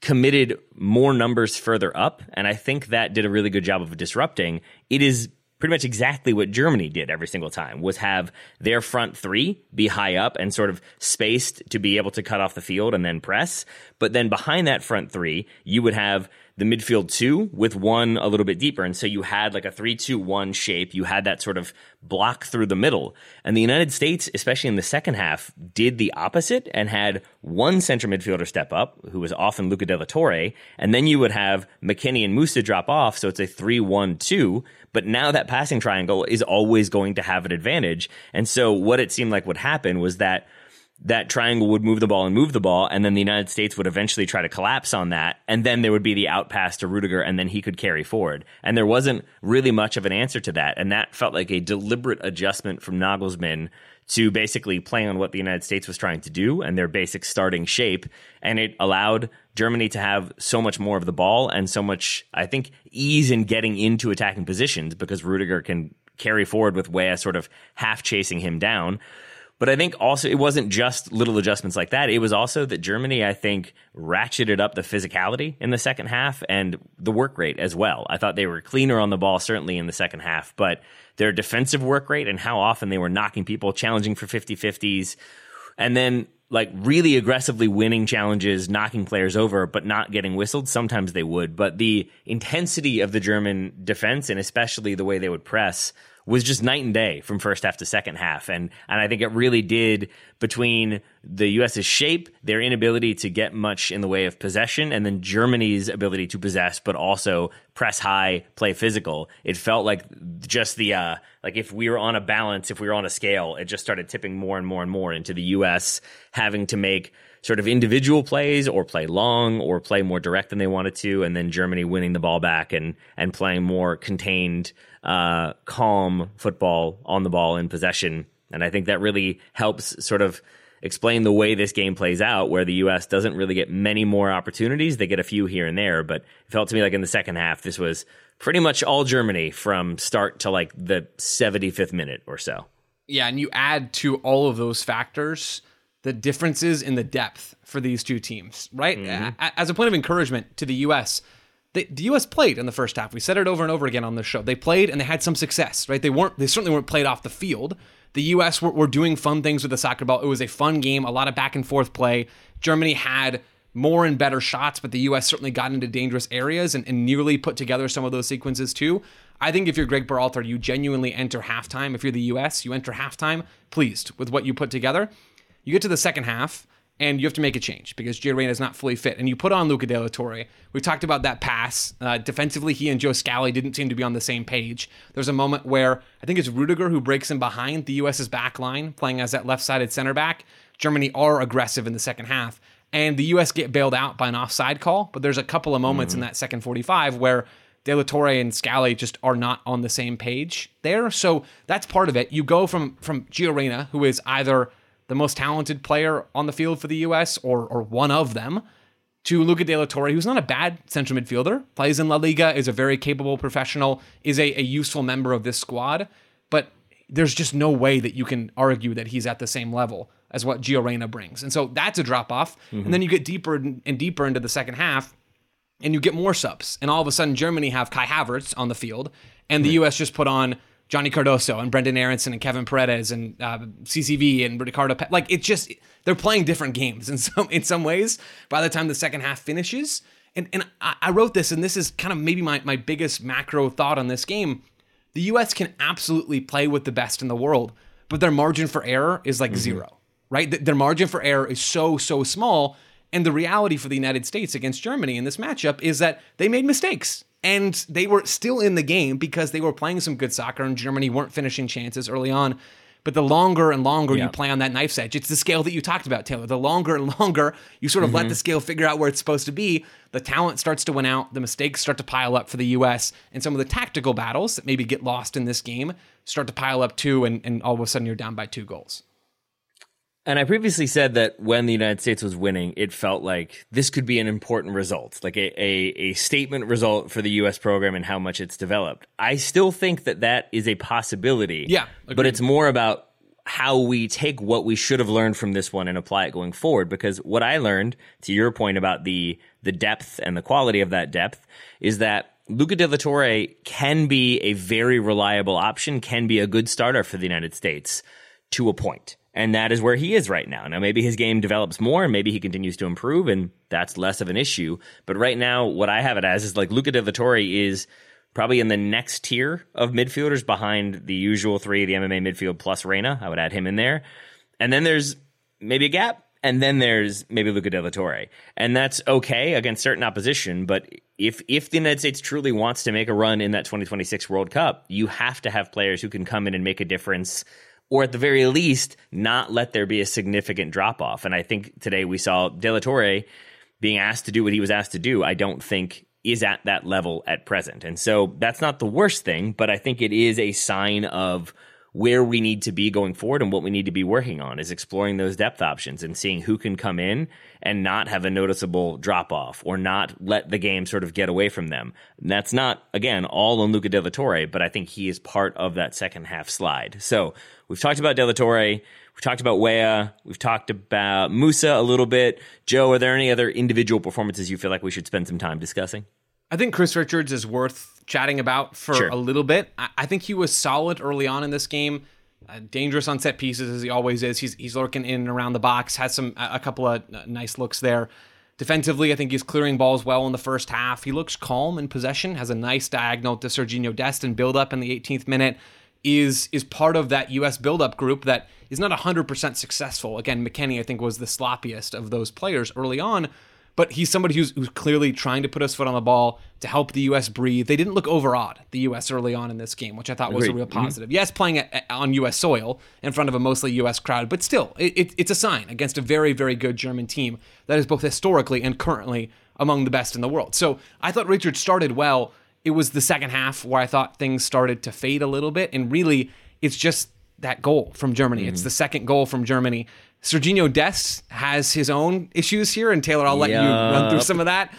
committed more numbers further up, and I think that did a really good job of disrupting. It is pretty much exactly what Germany did every single time was have their front three be high up and sort of spaced to be able to cut off the field and then press. But then behind that front three, you would have the midfield two with one a little bit deeper. And so you had like a three, two, one shape. You had that sort of block through the middle. And the United States, especially in the second half, did the opposite and had one center midfielder step up, who was often Luca de la Torre. And then you would have McKennie and Musah drop off. So it's a three, one, two. But now that passing triangle is always going to have an advantage. And so what it seemed like would happen was that that triangle would move the ball and move the ball, and then the United States would eventually try to collapse on that, and then there would be the out pass to Rudiger, and then he could carry forward. And there wasn't really much of an answer to that, and that felt like a deliberate adjustment from Nagelsmann to basically play on what the United States was trying to do and their basic starting shape, and it allowed Germany to have so much more of the ball and so much, I think, ease in getting into attacking positions because Rudiger can carry forward with Weah sort of half chasing him down. But I think also it wasn't just little adjustments like that. It was also that Germany, I think, ratcheted up the physicality in the second half and the work rate as well. I thought they were cleaner on the ball, certainly in the second half, but their defensive work rate and how often they were knocking people, challenging for 50 50s, and then like really aggressively winning challenges, knocking players over, but not getting whistled. Sometimes they would, but the intensity of the German defense and especially the way they would press was just night and day from first half to second half. And, and I think it really did between the US's shape, their inability to get much in the way of possession, and then Germany's ability to possess, but also press high, play physical. It felt like just the, uh, like if we were on a balance, if we were on a scale, it just started tipping more and more and more into the US having to make sort of individual plays or play long or play more direct than they wanted to, and then Germany winning the ball back and and playing more contained, uh, calm football on the ball in possession. And I think that really helps sort of explain the way this game plays out, where the U.S. doesn't really get many more opportunities. They get a few here and there, but it felt to me like in the second half, this was pretty much all Germany from start to like the 75th minute or so. Yeah, and you add to all of those factors the differences in the depth for these two teams, right? Mm-hmm. As a point of encouragement to the U.S., the, the U.S. played in the first half. We said it over and over again on this show. They played and they had some success, right? They weren't. They certainly weren't played off the field. The U.S. were, were doing fun things with the soccer ball. It was a fun game, a lot of back and forth play. Germany had more and better shots, but the U.S. certainly got into dangerous areas and, and nearly put together some of those sequences too. I think if you're Greg Berhalter, you genuinely enter halftime. If you're the U.S., you enter halftime pleased with what you put together. You get to the second half and you have to make a change because Gio Reyna is not fully fit. And you put on Luca De La Torre. We talked about that pass. Uh, defensively, he and Joe Scally didn't seem to be on the same page. There's a moment where I think it's Rudiger who breaks in behind the U.S.'s back line, playing as that left-sided center back. Germany are aggressive in the second half, and the U.S. get bailed out by an offside call. But there's a couple of moments mm-hmm. in that second 45 where De La Torre and Scally just are not on the same page there. So that's part of it. You go from from Gio Reyna, who is either – the most talented player on the field for the U.S. or or one of them, to Luca De La Torre, who's not a bad central midfielder, plays in La Liga, is a very capable professional, is a, a useful member of this squad, but there's just no way that you can argue that he's at the same level as what Gio Reyna brings. And so that's a drop off. Mm-hmm. And then you get deeper and deeper into the second half and you get more subs. And all of a sudden, Germany have Kai Havertz on the field, and the U.S. just put on Johnny Cardoso and Brendan Aaronson and Kevin Paredes and uh, CCV and Ricardo. Pe- like it's just they're playing different games in some in some ways. By the time the second half finishes, and and I, I wrote this, and this is kind of maybe my my biggest macro thought on this game. The U.S. can absolutely play with the best in the world, but their margin for error is like mm-hmm. zero, right? Their margin for error is so so small. And the reality for the United States against Germany in this matchup is that they made mistakes and they were still in the game because they were playing some good soccer and Germany weren't finishing chances early on. But the longer and longer Yeah. you play on that knife's edge, it's the scale that you talked about, Taylor. The longer and longer you sort of let mm-hmm. the scale figure out where it's supposed to be, the talent starts to win out, the mistakes start to pile up for the US, and some of the tactical battles that maybe get lost in this game start to pile up too, and, and all of a sudden you're down by two goals. And I previously said that when the United States was winning, it felt like this could be an important result, like a, a, a statement result for the U.S. program and how much it's developed. I still think that that is a possibility. Yeah, But it's more about how we take what we should have learned from this one and apply it going forward. Because what I learned, to your point about the the depth and the quality of that depth, is that Luca De La Torre can be a very reliable option, can be a good starter for the United States to a point. And that is where he is right now. Now, maybe his game develops more and maybe he continues to improve and that's less of an issue. But right now, what I have it as is like Luca De Torre is probably in the next tier of midfielders behind the usual three, the MMA midfield plus Reyna. I would add him in there. And then there's maybe a gap. And then there's maybe Luca De La Torre. And that's okay against certain opposition. But if, if the United States truly wants to make a run in that 2026 World Cup, you have to have players who can come in and make a difference or at the very least, not let there be a significant drop off. And I think today we saw De La Torre being asked to do what he was asked to do. I don't think is at that level at present. And so that's not the worst thing, but I think it is a sign of where we need to be going forward and what we need to be working on is exploring those depth options and seeing who can come in and not have a noticeable drop off or not let the game sort of get away from them. And that's not, again, all on Luca De La Torre, but I think he is part of that second half slide. So we've talked about De La Torre. We've talked about Weah. We've talked about Musah a little bit. Joe, are there any other individual performances you feel like we should spend some time discussing? I think Chris Richards is worth chatting about for Sure. a little bit. I, I think he was solid early on in this game. Uh, dangerous on set pieces as he always is. He's he's lurking in and around the box. Has some a a couple of uh, nice looks there. Defensively, I think he's clearing balls well in the first half. He looks calm in possession. Has a nice diagonal to Serginho Dest and build up in the 18th minute. Is is part of that U.S. build-up group that is not 100% successful. Again, McKennie I think was the sloppiest of those players early on, but he's somebody who's, who's clearly trying to put his foot on the ball to help the U.S. breathe. They didn't look overawed, the U.S. early on in this game, which I thought was a real mm-hmm. positive. Yes, playing at, on U.S. soil in front of a mostly U.S. crowd, but still, it, it, it's a sign against a very, very good German team that is both historically and currently among the best in the world. So I thought Richard started well. It was the second half where I thought things started to fade a little bit, and really, it's just that goal from Germany. It's mm-hmm. the second goal from Germany. Serginho Dest has his own issues here, and Taylor, I'll let you run through some of that.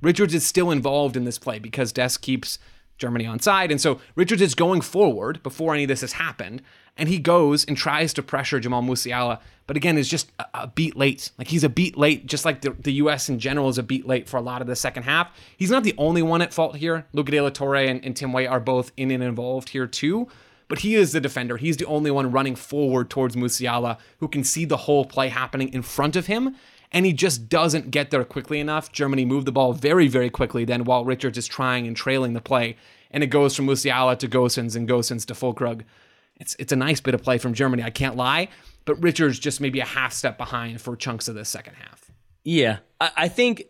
Richards is still involved in this play because Dest keeps Germany on side. And so Richards is going forward before any of this has happened. And he goes and tries to pressure Jamal Musiala, but again, is just a, a beat late. Like he's a beat late, just like the, the U.S. in general is a beat late for a lot of the second half. He's not the only one at fault here. Luca De La Torre and, and Tim Weah are both in and involved here too. But he is the defender. He's the only one running forward towards Musiala who can see the whole play happening in front of him and he just doesn't get there quickly enough. Germany moved the ball very, very quickly then while Richards is trying and trailing the play. And it goes from Musiala to Gosens and Gosens to Füllkrug. It's, it's a nice bit of play from Germany, I can't lie. But Richards just maybe a half step behind for chunks of the second half. Yeah, I, I think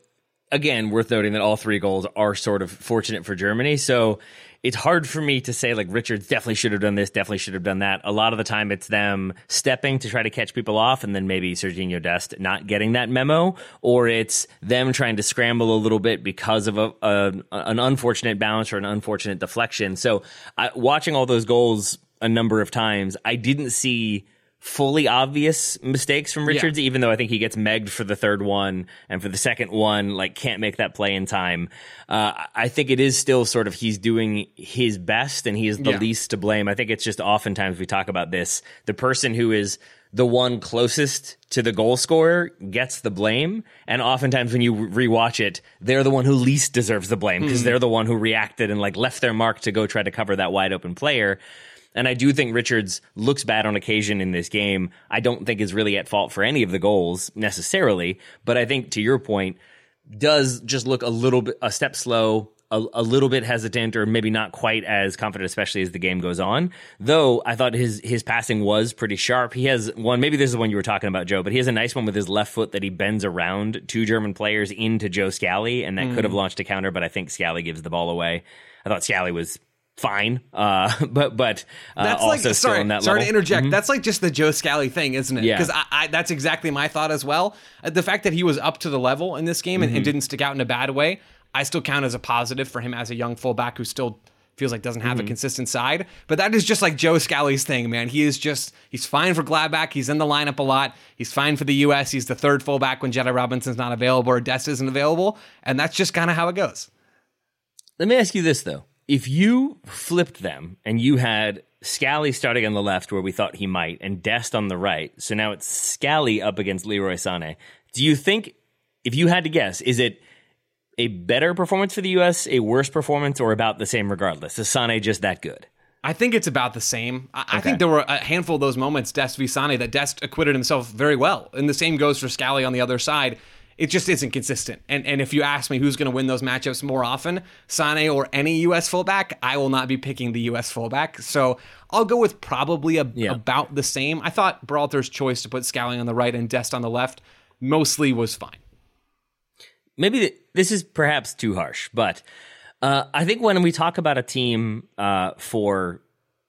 again worth noting that all three goals are sort of fortunate for Germany. So it's hard for me to say like Richards definitely should have done this, definitely should have done that. A lot of the time, it's them stepping to try to catch people off, and then maybe Serginho Dest not getting that memo, or it's them trying to scramble a little bit because of a, a an unfortunate bounce or an unfortunate deflection. So I, watching all those goals a number of times, I didn't see fully obvious mistakes from Richards, even though I think he gets megged for the third one and for the second one, like can't make that play in time. Uh, I think it is still sort of he's doing his best and he is the Yeah. least to blame. I think it's just oftentimes we talk about this. The person who is the one closest to the goal scorer gets the blame. And oftentimes when you rewatch it, they're the one who least deserves the blame because they're the one who reacted and like left their mark to go try to cover that wide open player. And I do think Richards looks bad on occasion in this game. I don't think is really at fault for any of the goals necessarily, but I think to your point, does just look a little bit a step slow, a, a, little bit hesitant or maybe not quite as confident, especially as the game goes on. Though I thought his his passing was pretty sharp. He has one, maybe this is one you were talking about, Joe, but he has a nice one with his left foot that he bends around two German players into Joe Scally, and that mm. could have launched a counter, but I think Scally gives the ball away. I thought Scally was fine. Uh, but but uh, that's like sorry, sorry level. to interject. Mm-hmm. That's like just the Joe Scally thing, isn't it? Yeah, because I, I, that's exactly my thought as well. Uh, the fact that he was up to the level in this game and, mm-hmm. and didn't stick out in a bad way, I still count as a positive for him as a young fullback who still feels like doesn't have mm-hmm. a consistent side. But that is just like Joe Scally's thing, man. He is just he's fine for Gladbach. He's in the lineup a lot. He's fine for the U.S. He's the third fullback when Jedi Robinson's not available or Dest isn't available, and that's just kind of how it goes. Let me ask you this though: if you flipped them and you had Scally starting on the left where we thought he might, and Dest on the right, so now it's Scally up against Leroy Sané. Do you think, if you had to guess, is it a better performance for the U.S., a worse performance, or about the same regardless? Is Sané just that good? I think it's about the same. I, okay. I, think there were a handful of those moments, Dest v Sané, that Dest acquitted himself very well. And the same goes for Scally on the other side it just isn't consistent. And and if you ask me who's going to win those matchups more often, Sané or any U.S. fullback, I will not be picking the U.S. fullback. So I'll go with probably a, yeah. about the same. I thought Berhalter's choice to put Scally on the right and Dest on the left mostly was fine. Maybe this is perhaps too harsh, but uh, I think when we talk about a team uh, for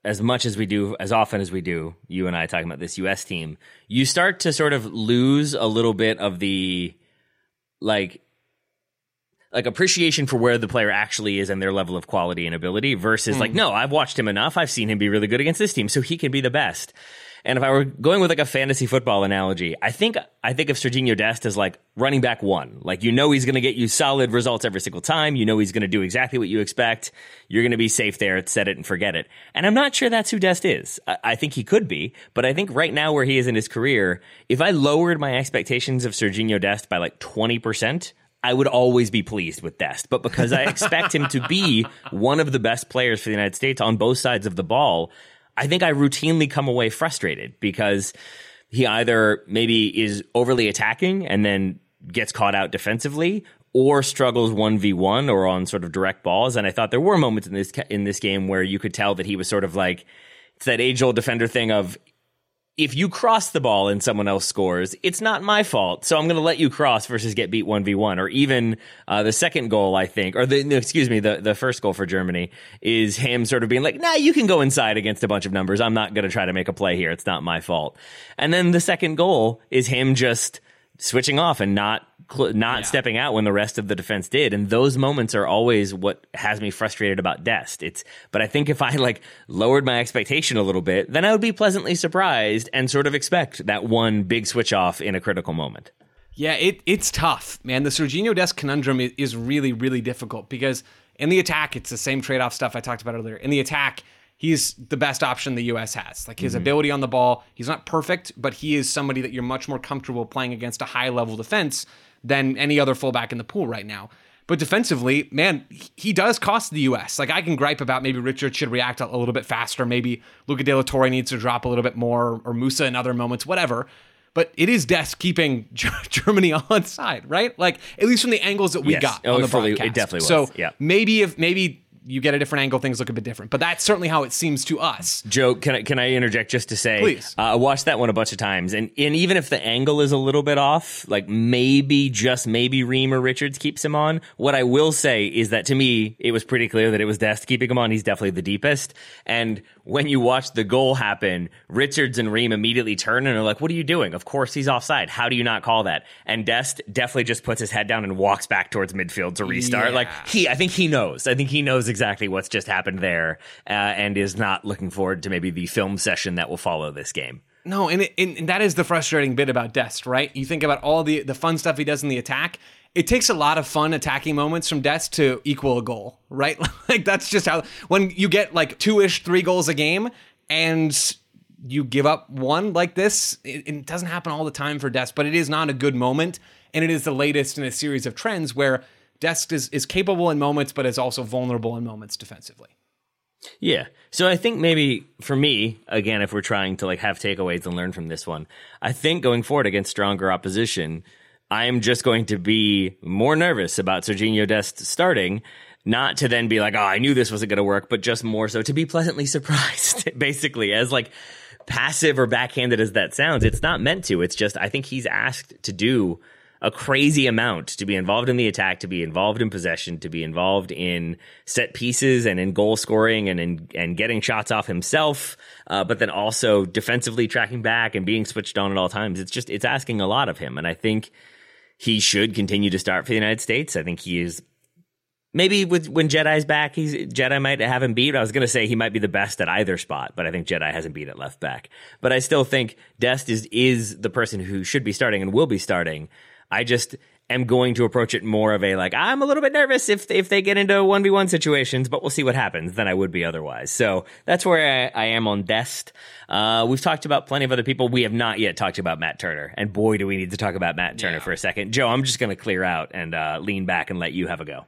as much as we do, as often as we do, you and I talking about this U.S. team, you start to sort of lose a little bit of the like like appreciation for where the player actually is and their level of quality and ability versus mm. like no i've watched him enough i've seen him be really good against this team so he can be the best and if I were going with like a fantasy football analogy, I think I think of Serginho Dest as like running back one. Like you know he's going to get you solid results every single time. You know he's going to do exactly what you expect. You're going to be safe there. Set it and forget it. And I'm not sure that's who Dest is. I, I think he could be, but I think right now where he is in his career, if I lowered my expectations of Serginho Dest by like 20 percent, I would always be pleased with Dest. But because I expect him to be one of the best players for the United States on both sides of the ball, I think I routinely come away frustrated because he either maybe is overly attacking and then gets caught out defensively or struggles 1v1 or on sort of direct balls. And I thought there were moments in this in this game where you could tell that he was sort of like it's that age old defender thing of if you cross the ball and someone else scores, it's not my fault. So I'm going to let you cross versus get beat 1v1. Or even uh, the second goal, I think, or the, excuse me, the, the first goal for Germany is him sort of being like, nah, you can go inside against a bunch of numbers. I'm not going to try to make a play here. It's not my fault. And then the second goal is him just switching off and not not yeah. stepping out when the rest of the defense did. And those moments are always what has me frustrated about Dest. It's, but I think if I like lowered my expectation a little bit, then I would be pleasantly surprised and sort of expect that one big switch off in a critical moment. Yeah, it, it's tough, man. The Serginho Dest conundrum is really, really difficult because in the attack, it's the same trade off stuff I talked about earlier. In the attack, he's the best option the U.S. has. Like his mm-hmm. ability on the ball, he's not perfect, but he is somebody that you're much more comfortable playing against a high level defense than any other fullback in the pool right now. But defensively, man, he does cost the U.S. Like I can gripe about maybe Richard should react a little bit faster. Maybe Luca De La Torre needs to drop a little bit more, or Musah in other moments, whatever. But it is Dest keeping Germany on side, right? Like at least from the angles that we yes. got oh, on the fully, broadcast. It definitely was. So yeah. maybe if maybe you get a different angle, things look a bit different. But that's certainly how it seems to us. Joe, can I can I interject just to say, please? Uh, I watched that one a bunch of times, and and even if the angle is a little bit off, like maybe just maybe Ream or Richards keeps him on. What I will say is that to me, it was pretty clear that it was Dest keeping him on. He's definitely the deepest, and when you watch the goal happen, Richards and Ream immediately turn and are like, "What are you doing?" Of course, he's offside. How do you not call that? And Dest definitely just puts his head down and walks back towards midfield to restart. Yeah. Like he, I think he knows. I think he knows exactly what's just happened there, uh, and is not looking forward to maybe the film session that will follow this game. No, and, it, and that is the frustrating bit about Dest, right? You think about all the the fun stuff he does in the attack, it takes a lot of fun attacking moments from Dest to equal a goal, right? like that's just how when you get like two ish, three goals a game, and you give up one like this, it, it doesn't happen all the time for Dest, but it is not a good moment, and it is the latest in a series of trends where Dest is is capable in moments, but is also vulnerable in moments defensively. Yeah. So I think maybe for me, again, if we're trying to like have takeaways and learn from this one, I think going forward against stronger opposition, I'm just going to be more nervous about Serginho Dest starting, not to then be like, oh, I knew this wasn't going to work, but just more so to be pleasantly surprised, basically, as like passive or backhanded as that sounds. It's not meant to. It's just, I think he's asked to do a crazy amount to be involved in the attack, to be involved in possession, to be involved in set pieces and in goal scoring and in, and getting shots off himself, uh, but then also defensively tracking back and being switched on at all times. It's just it's asking a lot of him, and I think he should continue to start for the United States. I think he is. Maybe with when Jedi's back, he's Jedi might have him beat. I was going to say he might be the best at either spot, but I think Jedi hasn't beat at left back. But I still think Dest is is the person who should be starting and will be starting. I just am going to approach it more of a like I'm a little bit nervous if if they get into one v one situations, but we'll see what happens than I would be otherwise. So that's where I, I am on Dest. Uh, we've talked about plenty of other people. We have not yet talked about Matt Turner, and boy, do we need to talk about Matt Turner yeah. for a second. Joe, I'm just going to clear out and uh, lean back and let you have a go.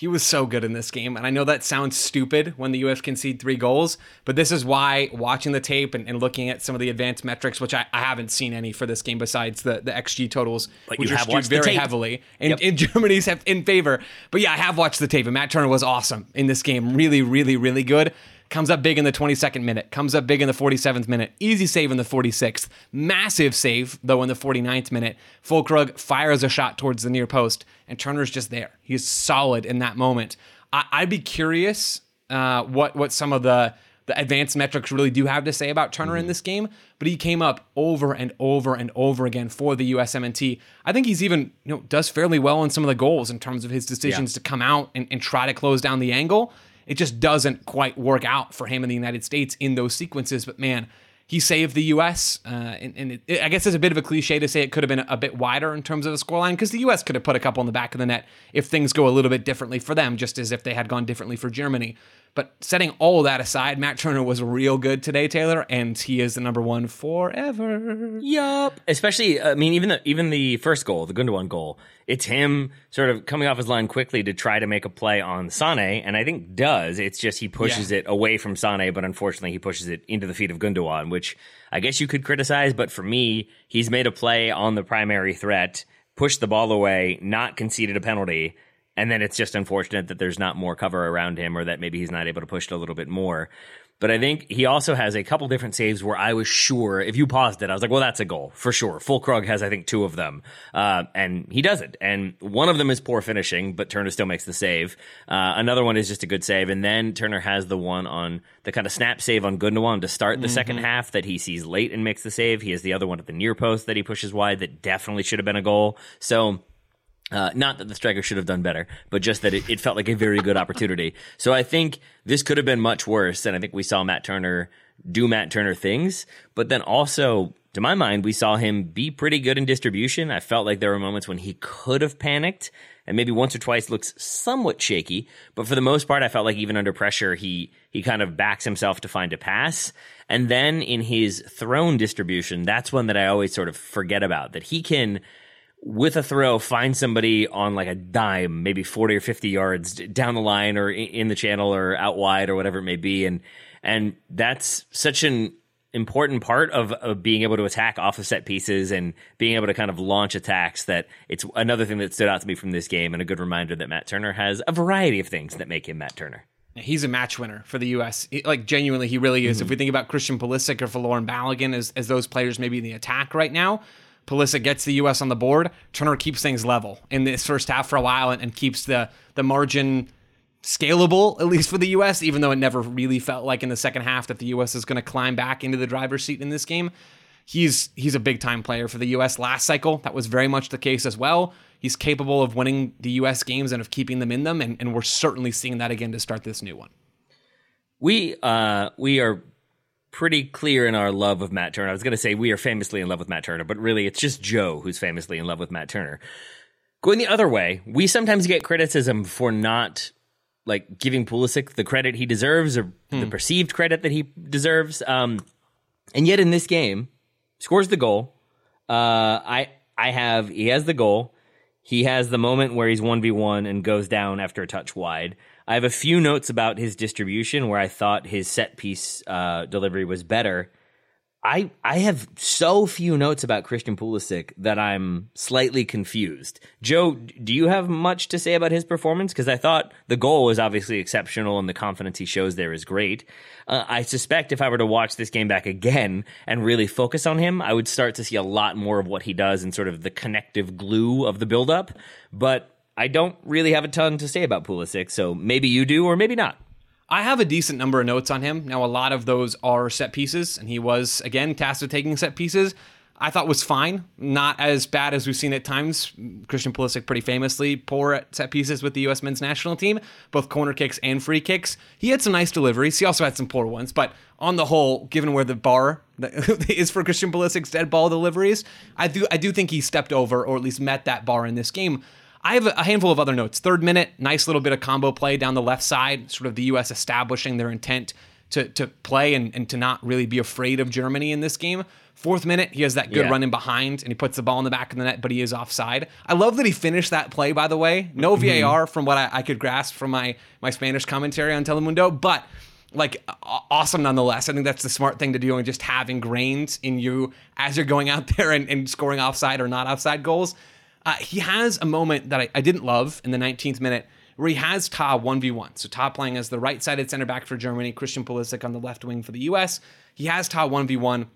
He was so good in this game. And I know that sounds stupid when the US concede three goals, but this is why watching the tape and, and looking at some of the advanced metrics, which I, I, haven't seen any for this game besides the, the XG totals, which are skewed very heavily in, yep. in Germany's in favor. But yeah, I have watched the tape, and Matt Turner was awesome in this game. Really, really, really good. Comes up big in the 22nd minute. Comes up big in the 47th minute. Easy save in the 46th. Massive save, though, in the 49th minute. Füllkrug fires a shot towards the near post, and Turner's just there. He's solid in that moment. I- would be curious uh, what what some of the the advanced metrics really do have to say about Turner mm-hmm. in this game, but he came up over and over and over again for the USMNT. I think he's even, you know, does fairly well in some of the goals in terms of his decisions yeah. to come out and, and, try to close down the angle. It just doesn't quite work out for him in the United States in those sequences. But man, he saved the U.S. Uh, and, and it, it, I guess it's a bit of a cliche to say it could have been a bit wider in terms of the scoreline because the U.S. could have put a couple in the back of the net if things go a little bit differently for them, just as if they had gone differently for Germany. But setting all that aside, Matt Turner was real good today, Taylor, and he is the number one forever. Yup. Especially, I mean, even the even the first goal, the Gundogan goal, it's him sort of coming off his line quickly to try to make a play on Sane, and I think does. It's just he pushes yeah. it away from Sane, but unfortunately he pushes it into the feet of Gundogan, which I guess you could criticize, but for me, he's made a play on the primary threat, pushed the ball away, not conceded a penalty and then it's just unfortunate that there's not more cover around him or that maybe he's not able to push it a little bit more. But I think he also has a couple different saves where I was sure if you paused it, I was like, well, that's a goal for sure. Full Füllkrug has, I think, two of them. Uh, and he does it. And one of them is poor finishing, but Turner still makes the save. Uh, another one is just a good save. And then Turner has the one on the kind of snap save on Gundogan to start the mm-hmm. second half that he sees late and makes the save. He has the other one at the near post that he pushes wide that definitely should have been a goal. So, uh, not that the striker should have done better, but just that it, it, felt like a very good opportunity. So I think this could have been much worse. And I think we saw Matt Turner do Matt Turner things, but then also, to my mind, we saw him be pretty good in distribution. I felt like there were moments when he could have panicked and maybe once or twice looks somewhat shaky, but for the most part, I felt like even under pressure, he, he kind of backs himself to find a pass. And then in his thrown distribution, that's one that I always sort of forget about that he can, with a throw, find somebody on like a dime, maybe 40 or 50 yards down the line or in the channel or out wide or whatever it may be. And, and that's such an important part of, of being able to attack off of set pieces and being able to kind of launch attacks that it's another thing that stood out to me from this game and a good reminder that Matt Turner has a variety of things that make him Matt Turner. He's a match winner for the U.S. like genuinely, he really is. Mm-hmm. If we think about Christian Pulisic or Folarin Balogun as, as those players maybe in the attack right now, Pulisic gets the U.S. on the board. Turner keeps things level in this first half for a while and, and keeps the the margin scalable, at least for the U.S., even though it never really felt like in the second half that the U.S. is going to climb back into the driver's seat in this game. He's he's a big time player for the U.S. Last cycle, that was very much the case as well. He's capable of winning the U.S. games and of keeping them in them, and, and we're certainly seeing that again to start this new one. We uh, we are pretty clear in our love of Matt Turner. I was going to say we are famously in love with Matt Turner, but really it's just Joe who's famously in love with Matt Turner. Going the other way, we sometimes get criticism for not like giving Pulisic the credit he deserves or hmm. the perceived credit that he deserves. Um, and yet in this game, scores the goal. Uh, I I have he has the goal. He has the moment where he's one v one and goes down after a touch wide. I have a few notes about his distribution where I thought his set piece uh, delivery was better. I I have so few notes about Christian Pulisic that I'm slightly confused. Joe, do you have much to say about his performance? Because I thought the goal was obviously exceptional and the confidence he shows there is great. Uh, I suspect if I were to watch this game back again and really focus on him, I would start to see a lot more of what he does and sort of the connective glue of the buildup. But I don't really have a ton to say about Pulisic, so maybe you do or maybe not. I have a decent number of notes on him. Now, a lot of those are set pieces, and he was, again, tasked with taking set pieces. I thought was fine, not as bad as we've seen at times. Christian Pulisic pretty famously poor at set pieces with the U.S. men's national team, both corner kicks and free kicks. He had some nice deliveries. He also had some poor ones, but on the whole, given where the bar is for Christian Pulisic's dead ball deliveries, I do I do think he stepped over or at least met that bar in this game. I have a handful of other notes. Third minute, nice little bit of combo play down the left side, sort of the U.S. establishing their intent to, to play and, and to not really be afraid of Germany in this game. Fourth minute, he has that good Yeah. run in behind and he puts the ball in the back of the net, but he is offside. I love that he finished that play, by the way. No mm-hmm. VAR from what I, I could grasp from my, my Spanish commentary on Telemundo, but like awesome nonetheless. I think that's the smart thing to do and just have ingrained in you as you're going out there and, and scoring offside or not offside goals. Uh, he has a moment that I, I didn't love in the 19th minute where he has Tah 1v1. So Tah playing as the right sided center back for Germany, Christian Pulisic on the left wing for the US. He has Tah 1v1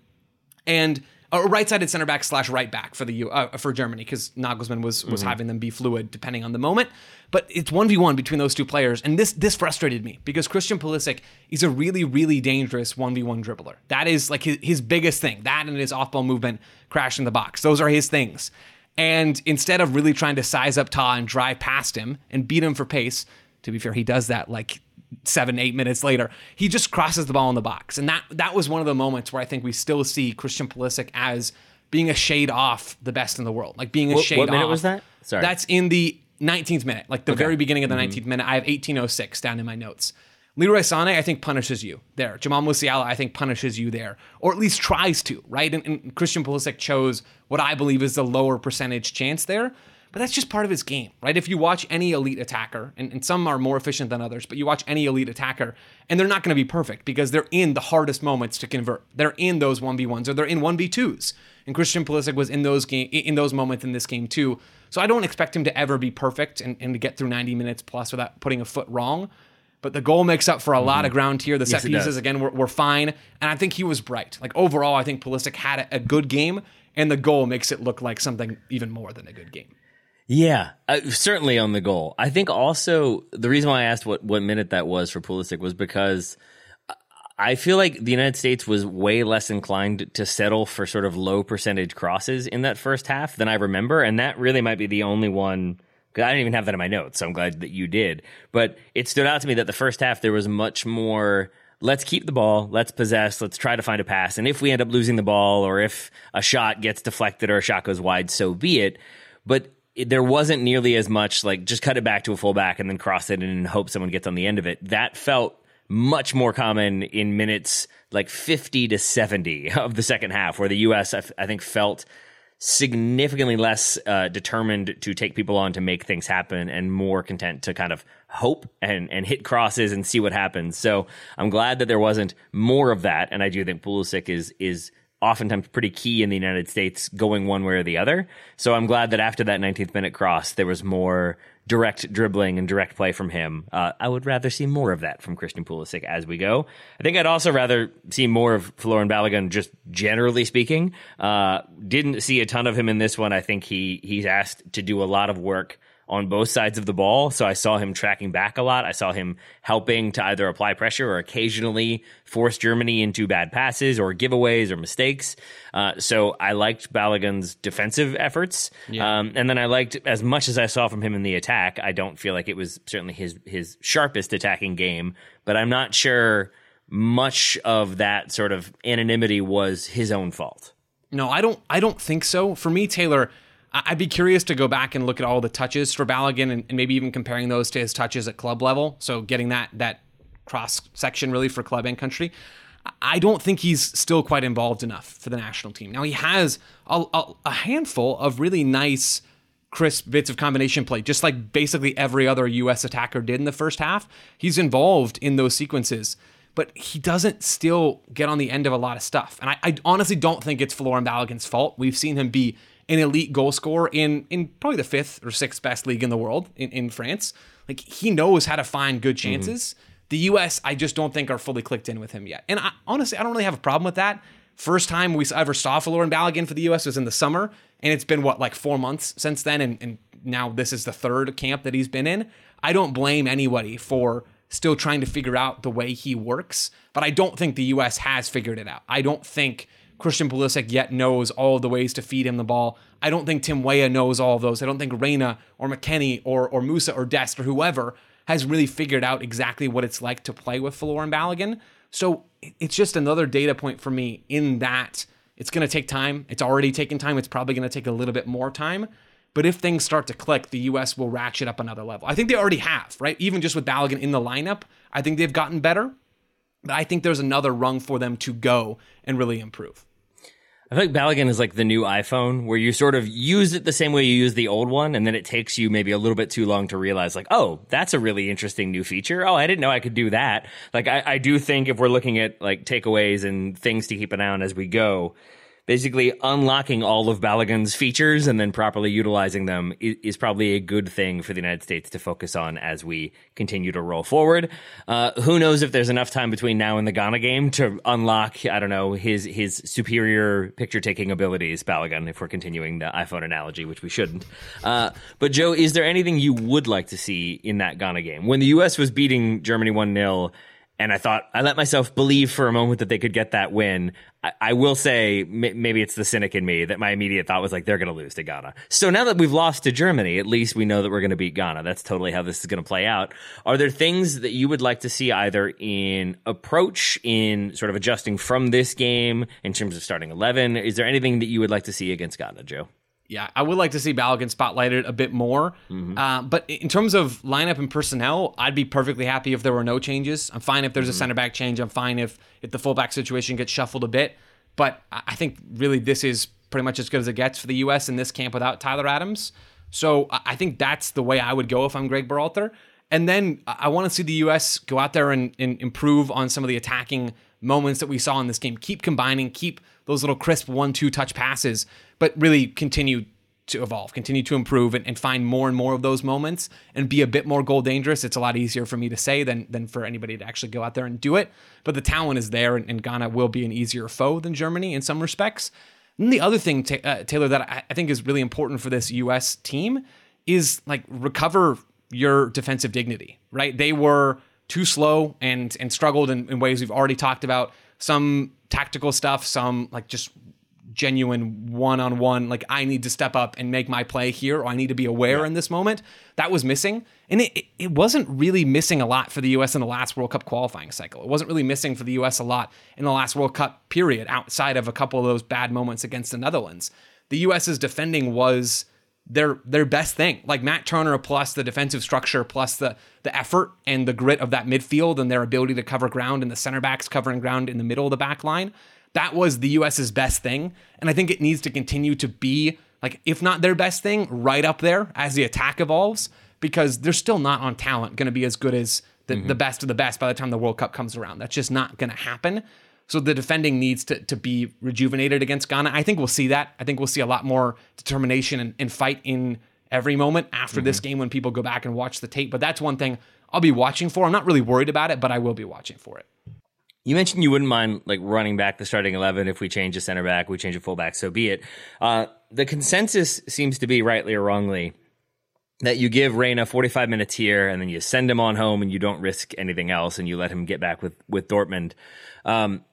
and a right-sided center back slash right back for the U uh, for Germany because Nagelsmann was was having them be fluid depending on the moment. But it's one v one between those two players, and this this frustrated me because Christian Pulisic is a really really dangerous one v one dribbler. That is like his, his biggest thing. That and his off ball movement, crashing the box. Those are his things. And instead of really trying to size up Tah and drive past him and beat him for pace, to be fair, he does that like seven, eight minutes later. He just crosses the ball in the box. And that that was one of the moments where I think we still see Christian Pulisic as being a shade off the best in the world. Like being a What- shade what minute off. was that? Sorry. That's in the 19th minute, like the very beginning of the mm-hmm. 19th minute. I have 1806 down in my notes. Leroy Sané, I think, punishes you there. Jamal Musiala, I think, punishes you there, or at least tries to, right? And, and Christian Pulisic chose what I believe is the lower percentage chance there, but that's just part of his game, right? If you watch any elite attacker, and, and some are more efficient than others, but you watch any elite attacker, and they're not going to be perfect because they're in the hardest moments to convert. They're in those 1v1s or they're in 1v2s. And Christian Pulisic was in those game in those moments in this game too. So I don't expect him to ever be perfect and, and to get through 90 minutes plus without putting a foot wrong. But the goal makes up for a lot of mm-hmm. ground here. The set it pieces again were, were fine, and I think he was bright. Like overall, I think Pulisic had a, a good game, and the goal makes it look like something even more than a good game. Yeah, uh, certainly on the goal. I think also the reason why I asked what, what minute that was for Pulisic was because I feel like the United States was way less inclined to settle for sort of low percentage crosses in that first half than I remember, and that really might be the only one. Because I didn't even have that in my notes, so I'm glad that you did. But it stood out to me that the first half there was much more. Let's keep the ball. Let's possess. Let's try to find a pass. And if we end up losing the ball, or if a shot gets deflected or a shot goes wide, so be it. But there wasn't nearly as much like just cut it back to a fullback and then cross it and hope someone gets on the end of it. That felt much more common in minutes like 50 to 70 of the second half, where the U.S. I, f- I think felt significantly less uh, determined to take people on to make things happen and more content to kind of hope and, and hit crosses and see what happens. So I'm glad that there wasn't more of that. And I do think Pulisic is, is oftentimes pretty key in the United States going one way or the other. So I'm glad that after that 19th minute cross, there was more direct dribbling and direct play from him. Uh, I would rather see more of that from Christian Pulisic as we go. I think I'd also rather see more of Folarin Balogun, just generally speaking. Uh, didn't see a ton of him in this one. I think he he's asked to do a lot of work on both sides of the ball. So I saw him tracking back a lot. I saw him helping to either apply pressure or occasionally force Germany into bad passes or giveaways or mistakes. Uh, so I liked Balogun's defensive efforts. Um, and then I liked as much as I saw from him in the attack. I don't feel like it was certainly his, his sharpest attacking game, but I'm not sure much of that sort of anonymity was his own fault. No, I don't. I don't think so. For me, Taylor, I'd be curious to go back and look at all the touches for Balogun and, and maybe even comparing those to his touches at club level. So getting that that cross section really for club and country. I- don't think he's still quite involved enough for the national team. Now he has a, a, a handful of really nice crisp bits of combination play, just like basically every other U.S. attacker did in the first half. He's involved in those sequences. but he doesn't still get on the end of a lot of stuff. And I, I honestly don't think it's Folarin Balogun's fault. We've seen him be an elite goal scorer in in probably the fifth or sixth best league in the world in, in France. Like he knows how to find good chances. Mm-hmm. The US, I just don't think are fully clicked in with him yet. And I, honestly, I don't really have a problem with that. First time we ever saw Folarin Balogun for the US was in the summer, and it's been what like four months since then, and, and now this is the third camp that he's been in. I don't blame anybody for still trying to figure out the way he works, but I don't think the US has figured it out. I don't think Christian Pulisic yet knows all the ways to feed him the ball. I don't think Tim Weah knows all of those. I don't think Reyna or McKennie or or Musah or Dest or whoever has really figured out exactly what it's like to play with Folarin Balogun. So it's just another data point for me in that it's going to take time. It's already taken time. It's probably going to take a little bit more time. But if things start to click, the US will ratchet up another level. I think they already have, right? Even just with Balogun in the lineup, I think they've gotten better. But I think there's another rung for them to go and really improve. I think Balogun is like the new iPhone where you sort of use it the same way you use the old one. And then it takes you maybe a little bit too long to realize like, oh, that's a really interesting new feature. Oh, I didn't know I could do that. Like, I, I do think if we're looking at like takeaways and things to keep an eye on as we go, basically unlocking all of Balogun's features and then properly utilizing them is, is, probably a good thing for the United States to focus on as we continue to roll forward. Uh, who knows if there's enough time between now and the Ghana game to unlock, I don't know, his his superior picture taking abilities, Balogun, if we're continuing the iPhone analogy, which we shouldn't. Uh, but Joe, is there anything you would like to see in that Ghana game? When the U.S. was beating Germany 1 0, and I thought I let myself believe for a moment that they could get that win. I, I will say m- maybe it's the cynic in me that my immediate thought was like they're going to lose to Ghana. So now that we've lost to Germany, at least we know that we're going to beat Ghana. That's totally how this is going to play out. Are there things that you would like to see either in approach, in sort of adjusting from this game in terms of starting eleven? Is there anything that you would like to see against Ghana, Joe? Yeah, I would like to see Balogun spotlighted a bit more. Mm-hmm. Uh, but in terms of lineup and personnel, I'd be perfectly happy if there were no changes. I'm fine if there's mm-hmm. a center back change. I'm fine if if the fullback situation gets shuffled a bit. But I think really this is pretty much as good as it gets for the U.S. in this camp without Tyler Adams. So I think that's the way I would go if I'm Greg Berhalter. And then I want to see the U.S. go out there and, and improve on some of the attacking moments that we saw in this game. Keep combining, keep those little crisp one two touch passes, but really continue to evolve, continue to improve, and, and, find more and more of those moments and be a bit more goal dangerous. It's a lot easier for me to say than than for anybody to actually go out there and do it. But the talent is there, and, and Ghana will be an easier foe than Germany in some respects. And the other thing, uh, Taylor, that I, I think is really important for this U.S. team is like recover your defensive dignity. Right? They were too slow and and struggled in, in ways we've already talked about. Some tactical stuff, some like just genuine one-on-one like i need to step up and make my play here or i need to be aware yeah. in this moment that was missing and it, it wasn't really missing a lot for the us in the last world cup qualifying cycle it wasn't really missing for the us a lot in the last world cup period outside of a couple of those bad moments against the netherlands the us's defending was their their best thing. Like Matt Turner plus the defensive structure plus the the effort and the grit of that midfield and their ability to cover ground and the center backs covering ground in the middle of the back line. That was the US's best thing. And I think it needs to continue to be like if not their best thing, right up there as the attack evolves because they're still not on talent going to be as good as the, mm-hmm. the best of the best by the time the World Cup comes around. That's just not going to happen. So the defending needs to, to be rejuvenated against Ghana. I think we'll see that. I think we'll see a lot more determination and, and fight in every moment after mm-hmm. this game when people go back and watch the tape. But that's one thing I'll be watching for. I'm not really worried about it, but I will be watching for it. You mentioned you wouldn't mind like running back the starting eleven if we change a center back, we change a fullback, so be it. Uh, the consensus seems to be rightly or wrongly that you give Reyna 45 minutes here and then you send him on home and you don't risk anything else and you let him get back with with Dortmund. Um,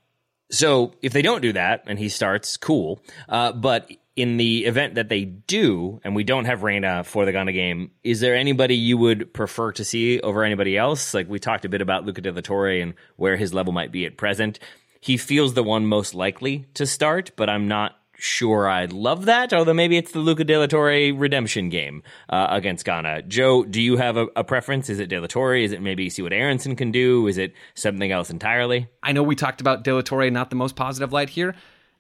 so if they don't do that and he starts, cool. Uh, but in the event that they do, and we don't have Reyna for the Ghana game, is there anybody you would prefer to see over anybody else? Like we talked a bit about Luca De Torre and where his level might be at present. He feels the one most likely to start, but I'm not sure I'd love that. Although maybe it's the Luca De La Torre redemption game uh, against Ghana. Joe, do you have a, a, preference? Is it De La Torre? Is it maybe see what Aaronson can do? Is it something else entirely? I know we talked about De La Torre, not the most positive light here.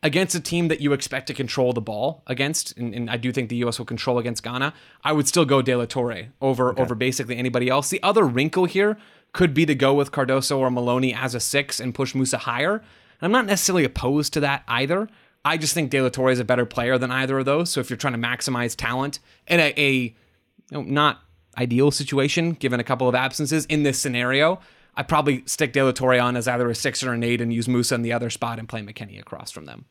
Against a team that you expect to control the ball against, and, and I do think the U.S. will control against Ghana, I would still go De La Torre over okay. over basically anybody else. The other wrinkle here could be to go with Cardoso or Maloney as a six and push Musah higher. And I'm not necessarily opposed to that either. I just think De La Torre is a better player than either of those. So if you're trying to maximize talent in a, a you know, not ideal situation, given a couple of absences in this scenario, I'd probably stick De La Torre on as either a six or an eight and use Musah in the other spot and play McKennie across from them.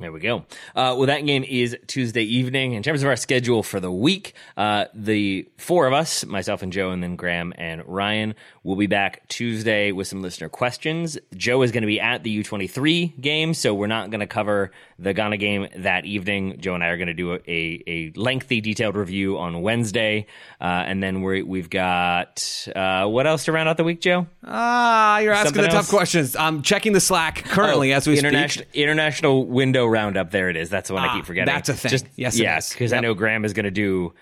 There we go. Uh, well, that game is Tuesday evening. In terms of our schedule for the week, uh, the four of us, myself and Joe, and then Graham and Ryan, will be back Tuesday with some listener questions. Joe is going to be at the U23 game, so we're not going to cover the Ghana game that evening. Joe and I are going to do a, a, lengthy, detailed review on Wednesday. Uh, and then we we've got uh, what else to round out the week, Joe? Ah, you're asking Something the else? tough questions. I'm checking the Slack currently Oh, as we international, speak. International window roundup. There it is. That's the one I Ah, keep forgetting. that's a thing. Yes, yes, is. because I know Graham is going to do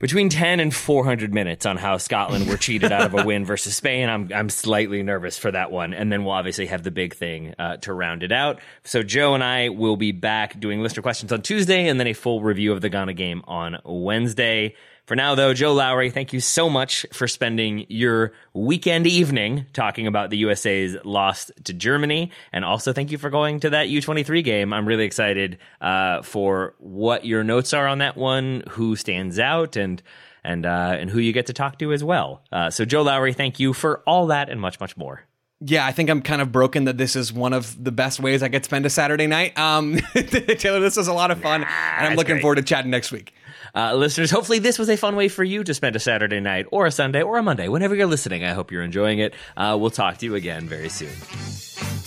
between 10 and 400 minutes on how Scotland were cheated out of a win versus Spain. I'm I'm slightly nervous for that one, and then we'll obviously have the big thing uh, to round it out. So Joe and I will be back doing listener questions on Tuesday, and then a full review of the Ghana game on Wednesday. For now, though, Joe Lowry, thank you so much for spending your weekend evening talking about the USA's loss to Germany. And also, thank you for going to that U23 game. I'm really excited uh, for what your notes are on that one, who stands out, and and uh, and who you get to talk to as well. Uh, so, Joe Lowry, thank you for all that and much, much more. Yeah, I think I'm kind of broken that this is one of the best ways I could spend a Saturday night. Um, Taylor, this was a lot of fun, and I'm looking great. forward to chatting next week. Uh, listeners, hopefully this was a fun way for you to spend a Saturday night or a Sunday or a Monday, whenever you're listening. I hope you're enjoying it. Uh, we'll talk to you again very soon.